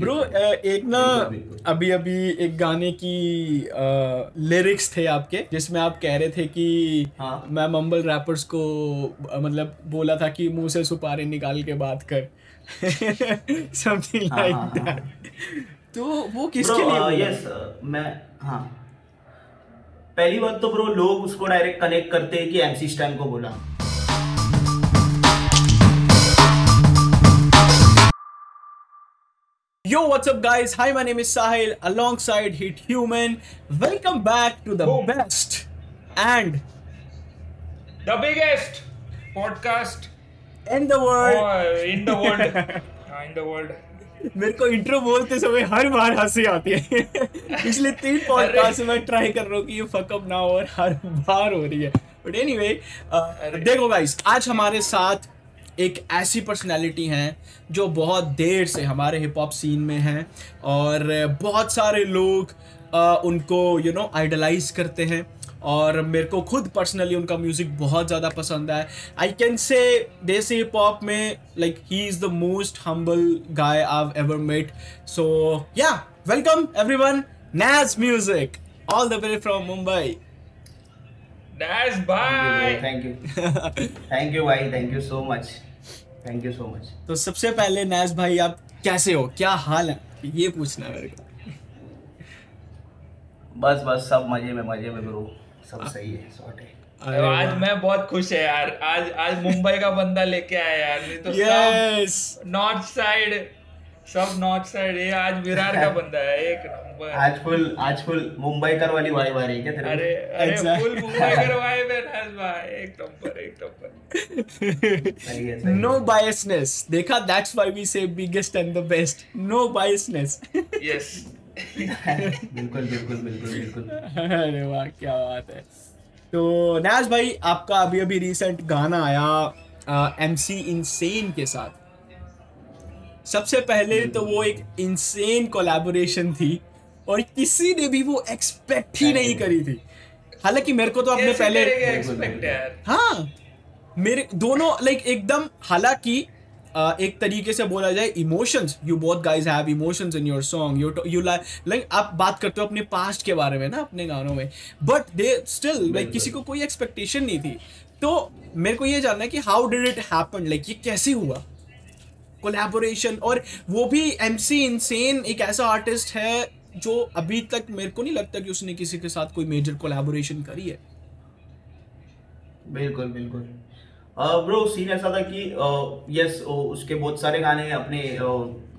Bro एक ना अभी अभी एक गाने की लिरिक्स थे आपके जिसमें आप कह रहे थे कि हाँ? मैं मम्बल रैपर्स को मतलब बोला था कि मुँह से सुपारी निकाल के बात कर। समथिंग लाइक दैट तो वो किसके लिए यस मैं हाँ। पहली बात तो ब्रो लोग उसको डायरेक्ट कनेक्ट करते हैं कि एमसी स्टैन को बोला। Yo, what's up, guys? Hi, my name is Sahil alongside Hit Human. Welcome back to the Boom. best and the biggest podcast in the world. Oh, in the world. in the world. मेरे को intro बोलते समय हर बार हँसी आती है पिछले तीन podcast में ट्राई कर रहा हूँ कि ये फकअप ना हो और हर बार हो रही है बट एनी anyway, uh, देखो गाइस आज हमारे साथ एक ऐसी पर्सनैलिटी हैं जो बहुत देर से हमारे हिप हॉप सीन में हैं और बहुत सारे लोग uh, उनको यू नो आइडलाइज करते हैं और मेरे को खुद पर्सनली उनका म्यूज़िक बहुत ज़्यादा पसंद है I can say desi hip hop में like he is the most humble guy I ever met so yeah welcome everyone Naz music all the way from Mumbai Naz, bye. Thank you. Thank you, भाई. Thank you so much. Thank you so much. तो सबसे पहले नैज भाई आप कैसे हो? क्या हाल है? ये पूछना मेरे को। बस बस सब मज़े में मज़े में ब्रो सब सही है सॉर्ट है. आज मैं बहुत खुश है यार। आज आज मुंबई का बंदा लेके आया यार। नहीं तो yes. नॉर्थ साइड सब नॉर्थ साइड है आज विरार का बंदा है एक नंबर। आज फुल आज फुल मुंबई कर वाली वाइब आ रही है क्या तेरे अरे अरे फुल मुंबई कर वाइब है नाज भाई एक नंबर एक नंबर. नो बायसनेस देखा that's why we say biggest and the best no biasness yes बिल्कुल बिल्कुल बिल्कुल बिल्कुल. अरे वाह क्या बात है. तो नयाज भाई आपका अभी अभी रिसेंट गाना आया एम सी इनसेन के साथ. सबसे पहले तो वो एक इंसेन कोलैबोरेशन थी. और किसी ने भी वो एक्सपेक्ट ही नहीं करी थी। हालाँकि मेरे को तो अपने पहले हाँ। मेरे दोनों लाइक एकदम हालाँकि एक तरीके से बोला जाए emotions you both guys have emotions in your song you you like आप बात करते हो अपने पास्ट के बारे में ना अपने गानों में। बट दे स्टिल लाइक किसी को कोई एक्सपेक्टेशन नहीं थी। तो मेरे को ये जानना है कि how did it happen like ये कैसे हुआ? कोलैबोरेशन और वो भी एम सी इनसेन एक ऐसा आर्टिस्ट है जो अभी तक मेरे को नहीं लगता कि उसने किसी के साथ कोई मेजर कोलैबोरेशन करी है। बिल्कुल बिल्कुल। ब्रो सीन ऐसा था कि यस उसके बहुत सारे गाने अपने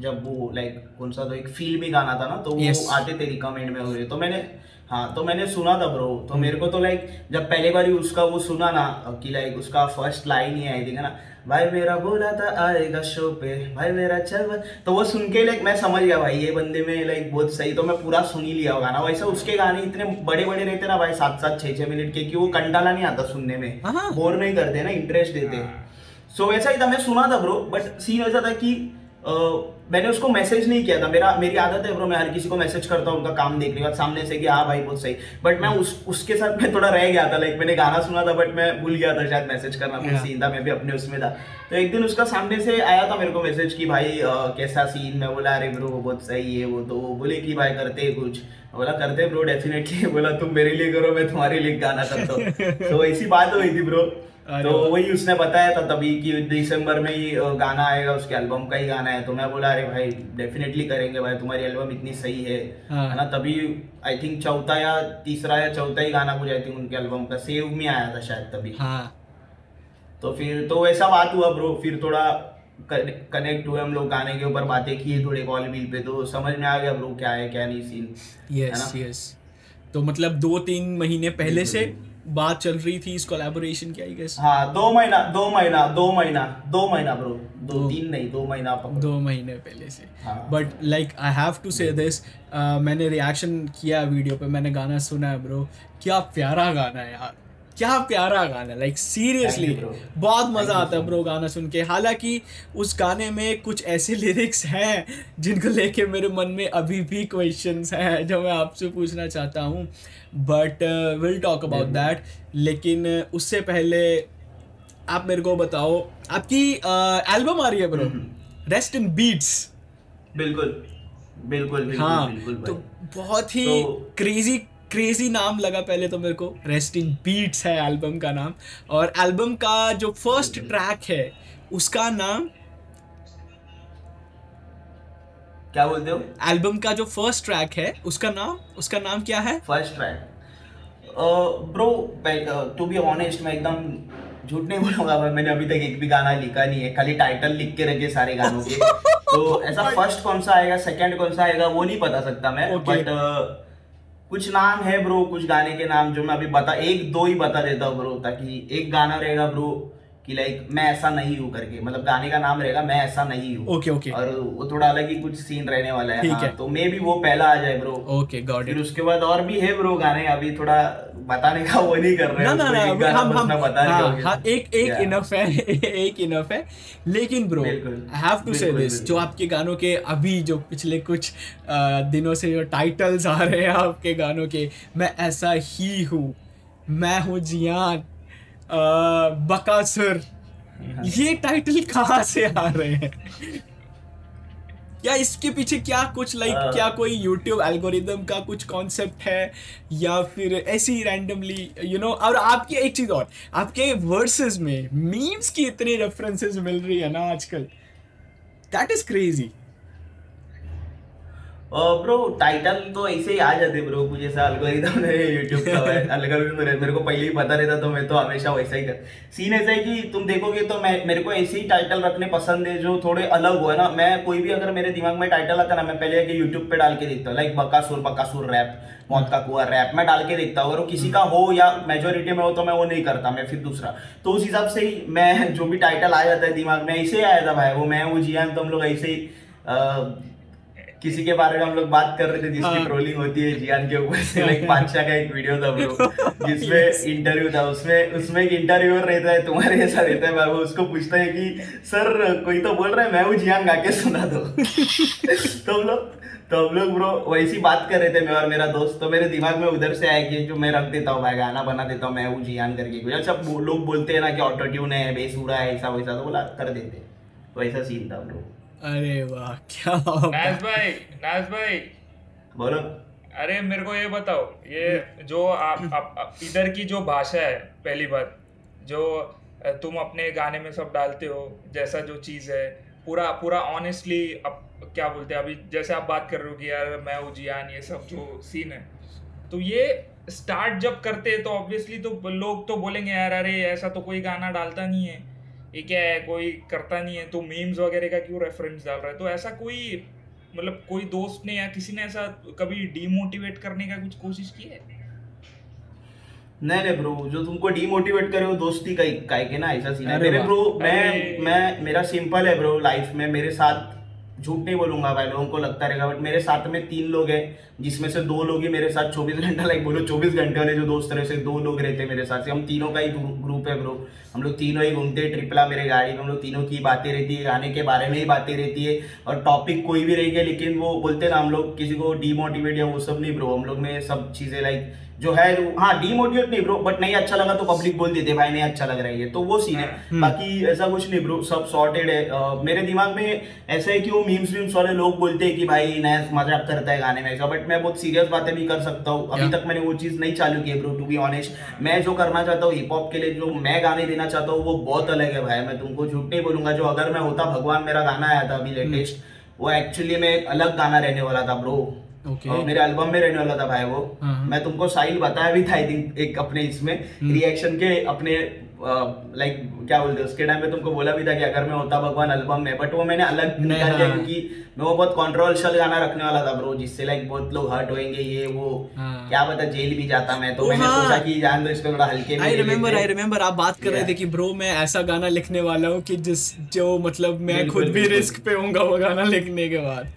जब वो लाइक कौन सा तो एक फिल्मी गाना था ना तो वो आते थे रिकमेंड में हुए तो मैंने हाँ तो मैंने सुना था ब्रो तो hmm. मेरे को तो लाइक जब पहले बार उसका वो सुना ना कि लाइक उसका फ़र्स्ट लाइन ही आई थी ना? भाई मेरा बोला था आएगा शो पे। भाई मेरा चल तो वो सुन के लाइक मैं समझ गया भाई ये बंदे में लाइक बहुत सही तो मैं पूरा सुन ही लिया गाना वैसे उसके गाने इतने बड़े बड़े रहते ना भाई सात सात छः छः मिनट के कि वो कंटाला नहीं आता सुनने में। बोर हाँ। नहीं करते ना इंटरेस्ट देते। सो so, वैसा ही था मैं सुना था ब्रो बट सीन ऐसा था कि मैंने उसको मैसेज नहीं किया था। मेरा मेरी आदत है ब्रो मैं हर किसी को मैसेज करता हूँ उनका काम देखने के बाद सामने से कि हाँ भाई बहुत सही। बट मैं उस उसके साथ मैं थोड़ा रह गया था लाइक मैंने गाना सुना था बट मैं भूल गया था शायद मैसेज करना फिर सीन था मैं भी अपने उसमें था। तो एक दिन उसका सामने से आया था मेरे को मैसेज कि भाई आ, कैसा सीन मैं बोला अरे ब्रो वो बहुत सही है वो तो। वो बोले कि भाई करते कुछ। बोला करते ब्रो डेफिनेटली बोला तुम मेरे लिए करो मैं तुम्हारे लिए गाना करता हूँ। तो ऐसी बात हुई थी ब्रो तो वही। उसने बताया था तभी कि दिसंबर में ही गाना आएगा उसके एल्बम का ही गाना है। तो मैं बोला अरे भाई डेफिनेटली करेंगे भाई तुम्हारी एल्बम इतनी सही है। हाँ। है ना? तभी आई थिंक चौथा या तीसरा या चौथा ही गाना कुछ आई थिंक उनके एल्बम का सेव में आया था शायद तभी। हाँ। तो फिर तो वैसा बात हुआ ब्रो फिर थोड़ा कनेक्ट हुए हम लोग गाने के ऊपर बातें की थोड़े कॉल बिल पे तो समझ में आ गया ब्रो क्या है क्या नहीं सीन यस यस तो मतलब दो तीन महीने पहले से बात चल रही थी इस कोलैबोरेशन की आई गेस हाँ दो महीना दो महीना दो महीना दो महीना ब्रो दो, दो। तीन नहीं दो महीना दो महीने पहले से। But like I have to say this मैंने रिएक्शन किया वीडियो पे मैंने गाना सुना है ब्रो क्या प्यारा गाना है यार। क्या प्यारा गाना लाइक सीरियसली बहुत मज़ा आता है ब्रो गाना सुन के। हालाँकि उस गाने में कुछ ऐसे लिरिक्स हैं जिनको लेके मेरे मन में अभी भी क्वेश्चंस हैं जो मैं आपसे पूछना चाहता हूँ। But will talk about that लेकिन uh, उससे पहले आप मेरे को बताओ आपकी एल्बम uh, आ रही है ब्रो रेस्ट इन बीट्स बिल्कुल बिल्कुल बिल्कुल हाँ बिल्कुल तो बहुत ही तो- क्रेजी क्रेजी नाम लगा पहले तो मेरे को। रेस्ट इन बीट्स है एल्बम का नाम। और एल्बम का जो फ़र्स्ट ट्रैक है उसका नाम क्या बोलते हो? एल्बम का जो फ़र्स्ट ट्रैक है उसका नाम उसका नाम क्या है? First track bro to be honest मैं एकदम झूठ नहीं बोलूँगा भाई मैंने अभी तक एक भी गाना लिखा नहीं है खाली टाइटल लिख के रखे सारे गानों के। तो ऐसा फ़र्स्ट कौन सा आएगा सेकंड कौन सा आएगा वो नहीं बता सकता मैं Okay. बट कुछ नाम है ब्रो कुछ गाने के नाम जो मैं अभी बता एक दो ही बता देता हूँ ब्रो ताकि एक गाना रहेगा ब्रो कि लाइक मैं ऐसा नहीं हूँ करके। मतलब गाने का नाम रहेगा मैं ऐसा नहीं हूँ। ओके ओके और वो थोड़ा अलग ही कुछ सीन रहने वाला है हाँ, है। तो मे भी वो पहला आ जाए ब्रो ओके गॉट फिर उसके बाद और भी है ब्रो गाने। अभी थोड़ा बताने का वो नहीं कर रहे ना ना ना हम हम बता हाँ हाँ एक एक इनफ है एक इनफ है। लेकिन bro. I have to say this जो आपके गानों के अभी जो पिछले कुछ दिनों से जो टाइटल्स आ रहे हैं आपके गानों के मैं ऐसा ही हूँ। मैं हूँ जियान। बकासुर। ये टाइटल कहाँ से आ रहे हैं? क्या इसके पीछे क्या कुछ लाइक अ, क्या कोई YouTube एल्गोरिदम का कुछ कॉन्सेप्ट है? या फिर ऐसे ही रैंडमली यू नो और आपकी एक चीज़ और आपके वर्सेस में मीम्स की इतनी रेफरेंसेस मिल रही है ना आजकल। That is crazy bro title तो ऐसे ही आ जाते ब्रो कुछ ऐसा अलगोरिदम है यूट्यूब का अलगोरिदम मेरे को पहले ही पता रहता तो मैं तो हमेशा वैसा ही कर सीन ऐसा है कि तुम देखोगे तो मैं मेरे को ऐसे ही टाइटल रखने पसंद है जो थोड़े अलग हो है ना? मैं कोई भी अगर मेरे दिमाग में टाइटल आता ना मैं पहले आके यूट्यूब पे डाल के देखता हूँ लाइक बकासुर बकासुर रैप मौत का कुआ रैप मैं डाल के देखता हूँ अगर वो किसी का हो या मेजोरिटी में हो तो मैं वो नहीं करता मैं फिर दूसरा। तो उस हिसाब से ही मैं जो भी टाइटल आ जाता है दिमाग में ऐसे ही आया था भाई वो मैं वो जियान तो हम लोग ऐसे ही किसी के बारे में हम लोग बात कर रहे थे जिसकी हाँ। ट्रोलिंग होती है जियान के ऊपर से लाइक बादशाह का एक वीडियो था ब्रो जिसमें इंटरव्यू था उसमें उसमें एक इंटरव्यूअर रहता है तुम्हारे जैसा रहता है बाबू उसको पूछता है कि सर कोई तो बोल रहा है मैं हूँ जियान गा के सुना दो। तो हम लोग तो हम लोग ब्रो वैसी बात कर रहे थे मैं और मेरा दोस्त तो मेरे दिमाग में उधर से आया कि जो मैं रख देता हूँ भाई गाना बना देता हूँ मैं हूँ जियान करके कुछ अच्छा लोग बोलते हैं ना कि ऑटो ट्यून है बेस हो है ऐसा वैसा तो बोला कर देते वैसा सीन था ब्रो अरे वाह क्या नाज भाई नाज भाई। बोलो। अरे मेरे को ये बताओ ये जो आप, आप, आप इधर की जो भाषा है पहली बात जो तुम अपने गाने में सब डालते हो जैसा जो चीज़ है पूरा पूरा ऑनेस्टली अब क्या बोलते हैं अभी जैसे आप बात कर रहे हो कि यार मैं हूँ जियान ये सब जो सीन है तो ये स्टार्ट जब करते हैं तो ऑब्वियसली तो लोग तो बोलेंगे यार अरे ऐसा तो कोई गाना डालता नहीं है। ये क्या है कोई करता नहीं है तो मीम्स वगैरह का क्यों रेफरेंस डाल रहा है? तो ऐसा कोई मतलब कोई दोस्त ने या किसी ने ऐसा कभी डीमोटिवेट करने का कुछ कोशिश की है? नहीं नहीं ब्रो जो तुमको डीमोटिवेट करे वो दोस्ती का ही का के ना ऐसा सीन है। मेरे ब्रो मैं मैं मेरा सिंपल है ब्रो लाइफ में मेरे साथ झूठ नहीं बोलूँगा भाई, लोगों को लगता रहेगा बट मेरे साथ में तीन लोग हैं, जिसमें से दो लोग ही मेरे साथ चौबीस घंटा लाइक बोलो चौबीस घंटे वाले जो दोस्त रहे से दो लोग रहते हैं मेरे साथ से। हम तीनों का ही ग्रुप है ब्रो हम लोग तीनों ही घूमते हैं ट्रिपला मेरे गाड़ी में, हम लोग तीनों की बातें रहती है, गाने के बारे में ही बातें रहती है, और टॉपिक कोई भी रहेगा, लेकिन वो बोलते ना हम लोग, किसी को डीमोटिवेट या वो सब नहीं ब्रो हम लोग में सब चीज़ें लाइक जो है जो हाँ डीमोटिवेट नहीं ब्रो बट नहीं अच्छा लगा तो पब्लिक बोल देते भाई नहीं अच्छा लग रहा है ये। तो वो सीन है। हम्म। बाकी ऐसा कुछ नहीं ब्रो सब सॉर्टेड है। अ, मेरे दिमाग में ऐसा है कि वो मीम्स वीम्स वाले लोग बोलते हैं कि भाई नया मज़ाक करता है गाने में ऐसा। बट मैं बहुत सीरियस बातें भी कर सकता हूँ। अभी तक मैंने वो चीज़ नहीं चालू की है ब्रो टू बी ऑनेस्ट मैं जो करना चाहता हूँ हिप हॉप के लिए जो मैं गाने देना चाहता हूँ वो बहुत अलग है भाई। मैं तुमको झूठ नहीं बोलूँगा जो अगर मैं होता भगवान मेरा गाना आया था अभी लेटेस्ट वो एक्चुअली में अलग गाना रहने वाला था ब्रो और मेरे एल्बम में रहने वाला था भाई वो हाँ। मैं तुमको साहिल बताया भी था आई थिंक एक अपने इसमें हम्म। रिएक्शन के अपने लाइक क्या बोलते उसके टाइम पे तुमको बोला भी था कि अगर मैं होता भगवान एल्बम में बट वो मैंने अलग निकाल लिया हाँ। क्योंकि मैं वो बहुत कॉन्ट्रोवर्शियल गाना रखने वाला था ब्रो जिससे लाइक बहुत लोग हर्ट होंगे ये वो हाँ। क्या पता जेल भी जाता मैं तो मैंने हाँ। सोचा कि जान दो इसको थोड़ा हल्के में आई ले रिमेम्बर आई हैं। रिमेम्बर आप बात कर रहे थे कि ब्रो मैं ऐसा गाना लिखने वाला हूँ कि जिस जो मतलब मैं खुद भी रिस्क पे होऊँगा वो गाना लिखने के बाद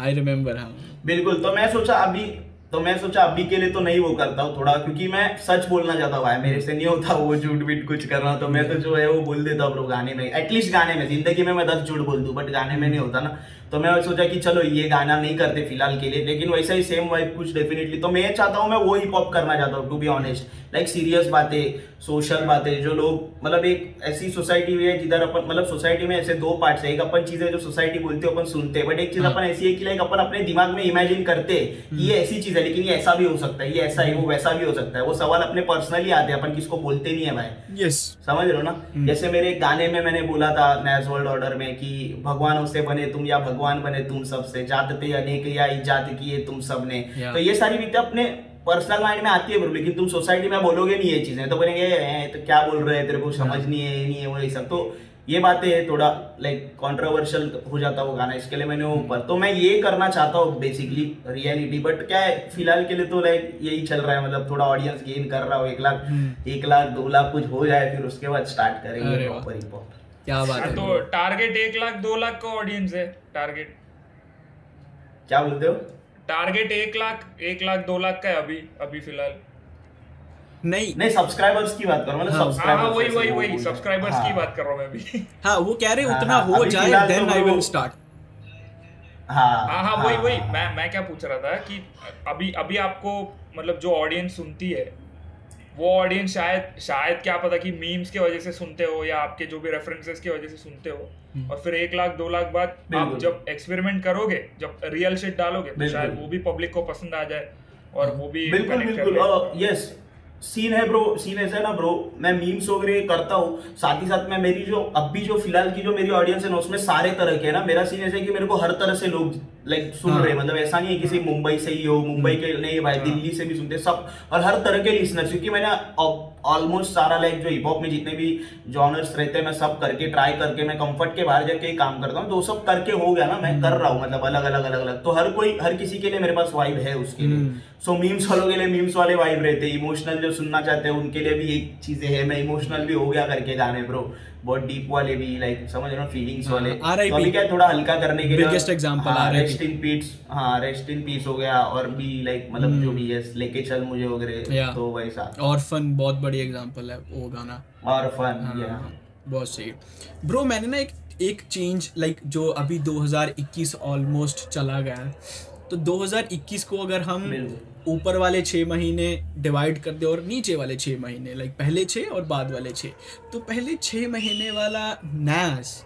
आई रिमेम्बर हाँ। बिल्कुल तो मैं सोचा अभी तो मैं सोचा अभी के लिए तो नहीं वो करता हूँ थोड़ा, क्योंकि मैं सच बोलना चाहता हूँ, भाई, मेरे से नहीं होता वो झूठ बीट कुछ करना तो मैं तो जो है वो बोल देता हूँ गाने में एटलीस्ट गाने में, ज़िंदगी में मैं दस झूठ बोल दूँ बट गाने में नहीं होता ना। तो मैं सोचा कि चलो ये गाना नहीं करते फ़िलहाल के लिए लेकिन वैसा ही सेम वाइब कुछ डेफिनेटली तो मैं चाहता हूँ मैं वो हिप हॉप करना चाहता हूँ to be honest like serious बातें सोशल बातें जो लोग मतलब एक ऐसी सोसाइटी है जिधर अपन मतलब सोसाइटी में ऐसे दो पार्ट्स है। एक अपन चीज़ें जो सोसाइटी बोलते हो अपन सुनते हैं। बट एक चीज़ हाँ। अपन ऐसी है कि लाइक अपन अपने दिमाग में इमेजिन करते हैं ये ऐसी चीज़ है लेकिन ये ऐसा भी हो सकता है ये ऐसा है वो वैसा भी हो सकता है। वो सवाल अपने पर्सनली आते हैं अपन किसको बोलते नहीं है भाई। यस समझ रहे हो ना? हम्म। जैसे मेरे गाने में मैंने बोला था नैज वर्ल्ड ऑर्डर में कि भगवान से बने तुम या भगवान। बने तुम सबसे। जाते अनेक या इजात किए तुम सबने। तो ये सारी बीते अपने पर्सनल माइंड में आती है ब्रो लेकिन तुम सोसाइटी में बोलोगे नहीं ये चीज़ें। तो बोलेंगे तो क्या बोल रहे हैं? तेरे को समझ नहीं है ये नहीं है वो ये सब। तो ये बातें थोड़ा लाइक कॉन्ट्रोवर्शियल हो जाता वो गाना इसके लिए मैंने ऊपर तो मैं ये करना चाहता हूँ बेसिकली रियलिटी बट क्या है फ़िलहाल के लिए तो लाइक यही चल रहा है मतलब थोड़ा ऑडियंस गेन कर रहा हूँ एक लाख हम्म। एक लाख दो लाख कुछ हो जाए फिर उसके बाद स्टार्ट करेंगे प्रॉपर हॉप क्या बात है तो टारगेट एक लाख दो लाख का ऑडियंस है टारगेट क्या बोलते हो? टारगेट एक लाख एक लाख दो लाख का है अभी अभी फ़िलहाल। नहीं। नहीं सब्सक्राइबर्स की बात कर रहा हूँ मतलब सब्सक्राइबर्स हाँ, वही वही वही सब्सक्राइबर्स की हाँ। बात कर रहा हूँ मैं भी हाँ वो कह रहे हाँ, उतना हो जाए देन आई विल स्टार्ट हाँ हाँ हाँ वही वही मैं मैं क्या पूछ रहा था कि अभी अभी आपको मतलब जो ऑडियंस सुनती है वो ऑडियंस शायद शायद क्या पता कि मीम्स की वजह से सुनते हो या आपके जो भी रेफरेंसेस की वजह से सुनते हो। हम्म। और फिर एक लाख दो लाख बाद आप जब एक्सपेरिमेंट करोगे जब रियल शिट डालोगे तो शायद वो भी पब्लिक को पसंद आ जाए और वो भी बिल्कुल बिल्कुल। यस सीन है ब्रो सीन ऐसा है ना ब्रो मैं मीम्स वगैरह करता हूँ साथ ही साथ में मेरी जो अब भी जो फ़िलहाल की जो मेरी ऑडियंस है ना उसमें सारे तरह के है ना मेरा सीन ऐसा है कि मेरे को हर तरह से लोग लाइक like, सुन हाँ। रहे मतलब ऐसा नहीं है किसी मुंबई से ही हो मुंबई के नहीं भाई हाँ। दिल्ली से भी सुनते सब और हर तरह के लिसनर क्योंकि मैंने ऑलमोस्ट सारा लाइक जो हिप हॉप में जितने भी जॉनर्स रहते हैं मैं सब करके ट्राई करके मैं कंफर्ट के बाहर जाके काम करता हूँ तो सब करके हो गया ना मैं कर रहा हूँ मतलब अलग अलग अलग अलग। तो हर कोई हर किसी के लिए मेरे पास वाइब है उसके लिए। सो मीम्स वालों के लिए मीम्स वाले वाइब रहते हैं इमोशनल जो सुनना चाहते हैं उनके लिए भी एक चीज़ें है। मैं इमोशनल भी हो गया करके गाने ब्रो बहुत डीप वाले भी लाइक समझ रहे हो फीलिंग्स हाँ, वाले। तो अभी क्या थोड़ा हल्का करने के लिए रेस्ट इन पीस हाँ रेस्ट इन पीस हो गया और भी लाइक मतलब जो hmm. भी है लेके चल मुझे वगैरह तो वैसा और फन बहुत बड़ी एग्जांपल है वो गाना। और फन या हाँ, बहुत सही। ब्रो मैंने ना एक एक चेंज लाइक जो अभी 2021 ऑलमोस्ट चला गया तो 2021 को अगर हम ऊपर वाले छः महीने डिवाइड कर दे और नीचे वाले छः महीने लाइक पहले छः और बाद वाले छः तो पहले छः महीने वाला नैस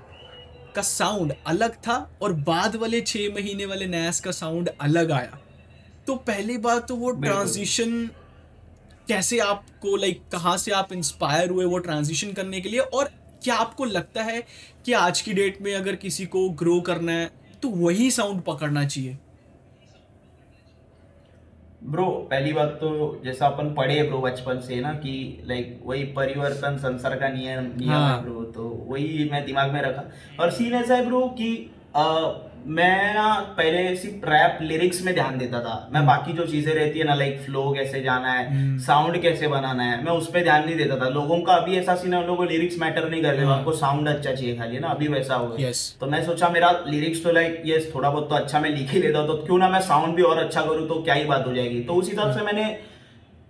का साउंड अलग था और बाद वाले छः महीने वाले नैस का साउंड अलग आया। तो पहली बार तो वो ट्रांजिशन कैसे आपको लाइक कहाँ से आप इंस्पायर हुए वो ट्रांजिशन करने के लिए? और क्या आपको लगता है कि आज की डेट में अगर किसी को ग्रो करना है तो वही साउंड पकड़ना चाहिए? ब्रो पहली बात तो जैसा अपन पढ़े ब्रो बचपन से ना कि लाइक वही परिवर्तन संसार का नियम नियम हाँ. है ब्रो तो वही मैं दिमाग में रखा और सीन ऐसा है ब्रो कि मैं ना पहले सिर्फ़ रैप लिरिक्स में ध्यान देता था। मैं हम्म। बाकी जो चीज़ें रहती है ना लाइक फ्लो कैसे जाना है साउंड हम्म। कैसे बनाना है मैं उस पर ध्यान नहीं देता था। लोगों का अभी ऐसा सीन है लोगों को लिरिक्स मैटर नहीं करते हाँ। आपको साउंड अच्छा चाहिए खाली ना? अभी वैसा हो गया। तो मैं सोचा मेरा लिरिक्स तो लाइक ये थोड़ा बहुत तो अच्छा मैं लिख ही लेता तो क्यों ना मैं साउंड भी और अच्छा करूँ तो क्या ही बात हो जाएगी? तो उस हिसाब से मैंने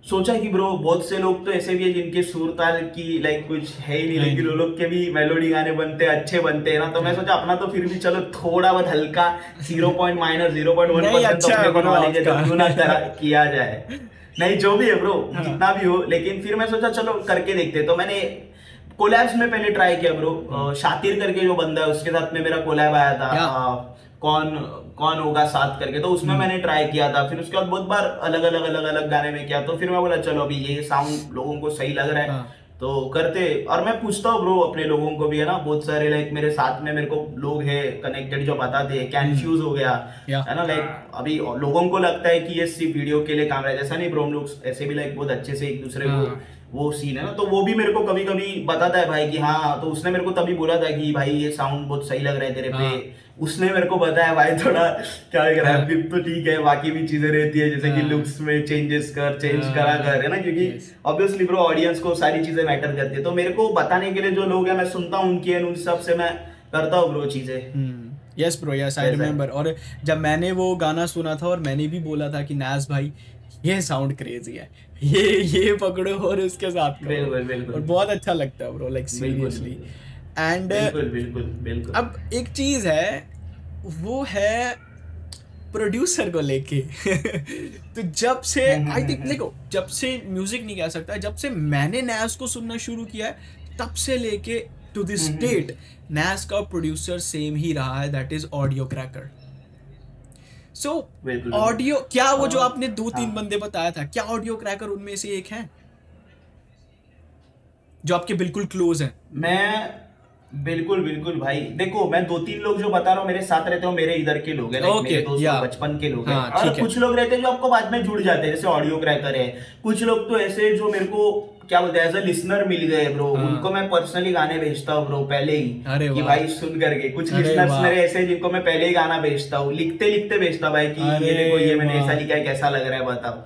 सोचा कि ब्रो बहुत से लोग तो ऐसे भी है जिनके सुर ताल की लाइक कुछ है ही नहीं लेकिन वो लोग के भी मेलोडी गाने बनते हैं अच्छे बनते हैं ना। तो मैं सोचा अपना तो फिर भी चलो थोड़ा बहुत हल्का zero point minus zero point one percent तो क्यों ना किया जाए। नहीं जो भी है ब्रो हाँ। जितना भी हो लेकिन फिर मैं सोचा चलो करके देखते तो मैंने कोलैब्स में पहले ट्राई किया ब्रो। शातिर करके जो बंदा है उसके साथ में मेरा कोलैब आया था। कौन? कौन होगा साथ करके। तो उसमें हम्म। मैंने ट्राई किया था। फिर उसके बाद बहुत बार अलग अलग अलग अलग गाने में किया। तो फिर मैं बोला चलो अभी ये साउंड लोगों को सही लग रहा है। हाँ। तो करते। और मैं पूछता हूँ ब्रो अपने लोगों को भी है ना? बहुत सारे लाइक मेरे साथ में मेरे को लोग है कनेक्टेड जो बताते हैं। कैंफ्यूज हो गया। है ना? लाइक अभी लोगों को लगता है कि ये सिर्फ़ वीडियो के लिए काम रहा है। जैसा नहीं ब्रो हम लोग ऐसे भी लाइक बहुत अच्छे से एक दूसरे को हाँ। वो सीन है ना? तो वो भी मेरे को कभी कभी बताता है भाई कि हाँ तो उसने मेरे को तभी बोला था कि भाई ये साउंड बहुत सही लग रहा है तेरे पे। हाँ। उसने मेरे को बताया भाई थोड़ा क्या रहा है। तो ठीक है बाकी भी चीज़ें रहती है जैसे कि लुक्स हाँ। में चेंजेस कर चेंज हाँ। करा कर है ना? क्योंकि ऑब्वियसली ब्रो ऑडियंस को सारी चीज़ें मैटर करती है। तो मेरे को बताने के लिए जो लोग हैं मैं सुनता हूँ उनकी उन सबसे मैं करता हूँ ब्रो चीज़ें। Yes bro yes I remember और जब मैंने वो गाना सुना था और मैंने भी बोला था कि नाज भाई ये साउंड क्रेजी है। ये ये पकड़ो और उसके साथ बिल्कुल बिल्कुल। और बहुत अच्छा लगता है ब्रो लाइक सीरियसली एंड बिल्कुल बिल्कुल बिल्कुल। अब एक चीज़ है वो है प्रोड्यूसर को लेके। तो जब से आई थिंक देखो जब से म्यूज़िक नहीं कह सकता जब से मैंने नैस को सुनना शुरू किया है तब से लेके टू दिस डेट नैस का प्रोड्यूसर सेम ही रहा है that is audio cracker so audio क्या वो जो। आपने दो तीन हाँ। बंदे बताया था क्या ऑडियो क्रैकर उनमें से एक है? जो आपके बिल्कुल क्लोज है। मैं बिल्कुल बिल्कुल भाई। देखो मैं दो तीन लोग जो बता रहा हूँ मेरे साथ रहते हो मेरे इधर के लोग हैं okay, मेरे दोस्त बचपन के लोग हैं हाँ, और कुछ लोग रहते हैं जो आपको बाद में जुड़ जाते हैं जैसे ऑडियो क्रैकर है। कुछ लोग तो ऐसे जो मेरे को क्या बोलते हैं एज अ लिसनर मिल गए ब्रो हाँ. उनको मैं पर्सनली गाने भेजता हूँ ब्रो पहले ही कि भाई सुन करके। कुछ लिसनर्स मेरे ऐसे जिनको मैं पहले ही गाना भेजता हूँ लिखते लिखते भेजता भाई कि ये देखो ये मैंने ऐसा लिखा है कैसा लग रहा है बताओ।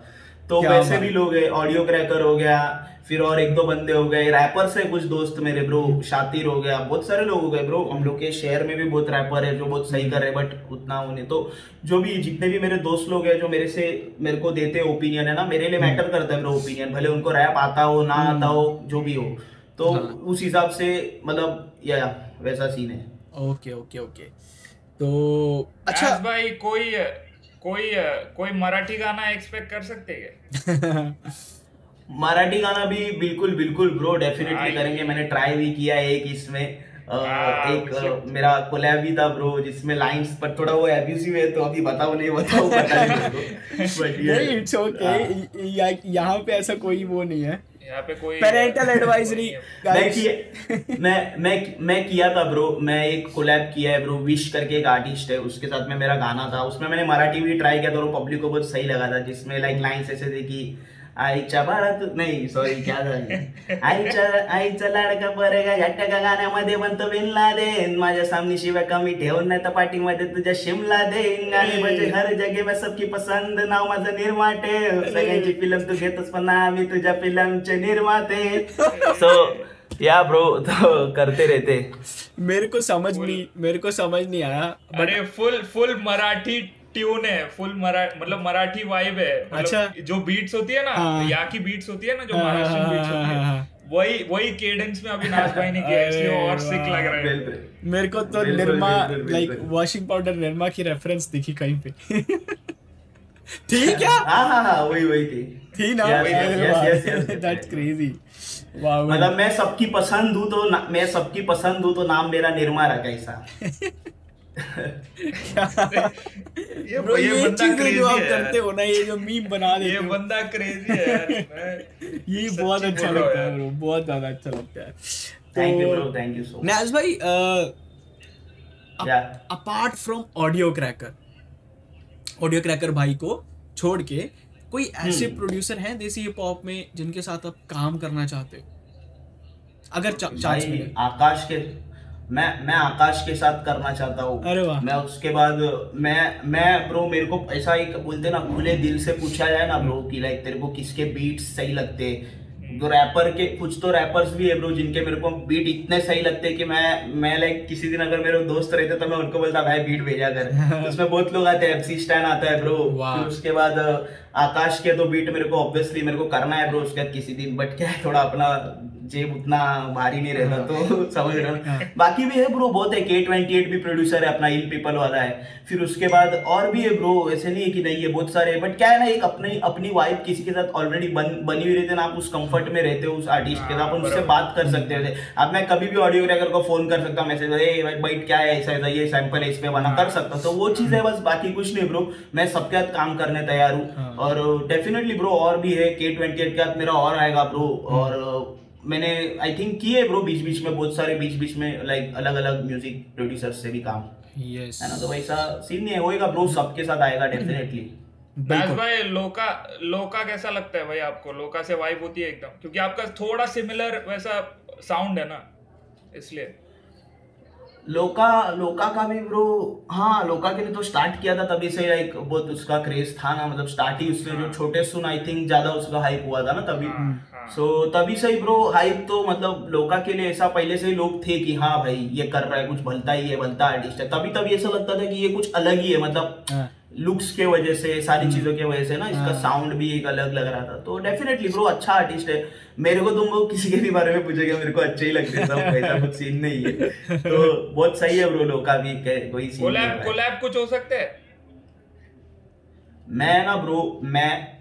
तो वैसे भी लोग है ऑडियो क्रैकर हो गया फिर और एक दो बंदे हो गए रैपर से कुछ दोस्त मेरे ब्रो शातिर हो गया बहुत सारे लोग हो गए ब्रो हम लोग के शहर में भी बहुत रैपर है जो बहुत सही कर रहे बट उतना उन्हें तो जो भी जितने भी मेरे दोस्त लोग हैं जो मेरे से मेरे को देते ओपिनियन है ना मेरे लिए मैटर करता है ब्रो ओपिनियन भले उनको रैप आता हो ना आता हो जो भी हो। तो हाँ। उस हिसाब से मतलब या वैसा सीन है। Okay okay okay. तो अच्छा भाई कोई कोई कोई मराठी गाना एक्सपेक्ट कर सकते हैं मराठी गाना भी बिल्कुल बिल्कुल ब्रो डेफिनेटली करेंगे। मैंने ट्राई भी किया है एक इसमें। हाँ, एक मेरा कोलैब भी था ब्रो जिसमें लाइंस पर थोड़ा वो एब्यूसिव है तो अभी बताओ नहीं बताओ पता नहीं इट्स ओके यहाँ पे ऐसा कोई वो नहीं है। यहाँ पे कोई पेरेंटल एडवाइजरी मैं किया मैं मैं मैं किया था ब्रो मैं एक कोलैब किया है ब्रो विश करके एक आर्टिस्ट है. उसके साथ में मेरा गाना था. उसमें मैंने मराठी भी ट्राई किया था और पब्लिक को बहुत सही लगा था जिसमें लाइक लाइन्स ऐसे थे कि आईच्या बाळात नाही सॉरी क्या झालं? आईच्या आईचा लाडका बरेगा घट्टका गाण्यामध्ये म्हणतो विनला देन माझ्या सामने शिवाय कमी ठेवून नाही तर पाठीमध्ये तुझ्या शिमला देईन. गाणी म्हणजे हर जगे में सबकी पसंद नाव माझं निर्माते. सगळ्यांची फिल्म तू घेतोस पण आम्ही तुझ्या फिल्मचे निर्माते. सो या ब्रो तो करते रहते मेरे को समझ नहीं मेरे को समझ नहीं आया अरे फुल फुल मराठी ट्यून है फुल मरा मतलब मराठी वाइब है। मतलब अच्छा। जो बीट्स होती है ना हाँ, यहाँ की बीट्स होती है ना जो हाँ, महाराष्ट्र हाँ, बीट्स हाँ, होती है। हाँ, हाँ, वही वही केडेंस में अभी नाच भाई ने किया इसलिए और सिक लग रहा है। मेरे को तो Nirma like washing powder Nirma की रेफरेंस दिखी कहीं पे। थी क्या? हाँ हाँ हाँ वही वही थी। थी ना? दैट्स क्रेजी मतलब मैं सबकी पसंद हूँ तो मैं सबकी पसंद हूँ तो नाम मेरा निर्मा रखा ऐसा ये ब्रो ये, ये चीज़ जो आप करते हो ना ये जो मीम बना देते ये बंदा क्रेजी है यार ये बहुत अच्छा लगता है ब्रो बहुत ज़्यादा अच्छा लगता है। Thank you bro thank you so Naz भाई apart from audio cracker audio cracker भाई को छोड़ के कोई ऐसे प्रोड्यूसर hmm. हैं देसी हिप हॉप में जिनके साथ आप काम करना चाहते हो? अगर चांस मिले। आकाश के मैं मैं आकाश के साथ करना चाहता हूँ। मैं उसके बाद मैं मैं ब्रो मेरे को ऐसा ही बोलते ना खुले दिल से पूछा जाए ना ब्रो कि लाइक तेरे को किसके बीट्स सही लगते? जो रैपर के कुछ तो रैपर्स भी है ब्रो जिनके मेरे को बीट इतने सही लगते हैं कि मैं मैं लाइक किसी दिन अगर मेरे दोस्त रहते तो मैं उनको बोलता भाई बीट भेजा कर। तो उसमें बहुत लोग आते हैं एफसी स्टैंड आता है ब्रो फिर उसके बाद आकाश के तो बीट मेरे को ऑब्वियसली मेरे को करना है ब्रो उसके बाद किसी दिन। बट क्या है थोड़ा अपना जेब उतना भारी नहीं रहता तो हाँ। समझ रहे हो हाँ। बाकी भी है ब्रो बहुत है। के ट्वेंटी एट भी प्रोड्यूसर है अपना इल पीपल वाला है। फिर उसके बाद और भी है ब्रो ऐसे नहीं है कि नहीं है बहुत सारे बट क्या है ना एक अपनी अपनी वाइफ किसी के साथ ऑलरेडी बन बनी हुई रहते ना आप उस कंफर्ट में रहते हो उस आर्टिस्ट के साथ आप उनसे बात कर सकते थे अब मैं कभी भी ऑडियो ग्राफर को फ़ोन कर सकता हूँ मैसेज भाई क्या है? ऐसा ऐसा ये सैंपल है इस पे बना कर सकता तो वो चीज़ है। बस बाकी कुछ नहीं ब्रो मैं सबके साथ काम करने तैयार हूँ। हाँ। और डेफिनेटली ब्रो और भी है के ट्वेंटी एट के साथ मेरा और आएगा ब्रो और मैंने आई थिंक किए ब्रो बीच बीच में बहुत सारे बीच बीच में लाइक अलग अलग म्यूज़िक प्रोड्यूसर से भी काम। Yes. है ना? तो वैसा सीन नहीं होएगा ब्रो सबके साथ आएगा डेफिनेटली दास भाई लोका लोका कैसा लगता है भाई आपको? लोका से वाइब होती है एकदम। क्योंकि आपका थोड़ा सिमिलर वैसा साउंड है ना इसलिए। लोका लोका का भी ब्रो हाँ लोका के लिए तो स्टार्ट किया था तभी से लाइक बहुत उसका क्रेज था ना मतलब स्टार्ट ही उससे जो हाँ। छोटे सुन आई थिंक ज़्यादा उसका हाइप हुआ था ना तभी। हाँ, हाँ। सो so, तभी से ही ब्रो हाइप तो मतलब लोका के लिए ऐसा पहले से ही लोग थे कि हाँ भाई ये कर रहा है कुछ भलता ही है भलता आर्टिस्ट है तभी तभी ऐसा लगता था कि ये कुछ अलग ही है मतलब हाँ। लुक्स के वजह से सारी हम्म। चीज़ों की वजह से ना इसका हाँ। साउंड भी एक अलग लग रहा था तो डेफिनेटली ब्रो अच्छा आर्टिस्ट है मेरे को तुम लोग किसी के भी बारे में पूछोगे मेरे को अच्छे ही लगते हैं सब ऐसा कुछ सीन नहीं है तो बहुत सही है ब्रो लोका भी कोई सीन कोलैब कोलैब कुछ हो सकते हैं मैं ना ब्रो मैं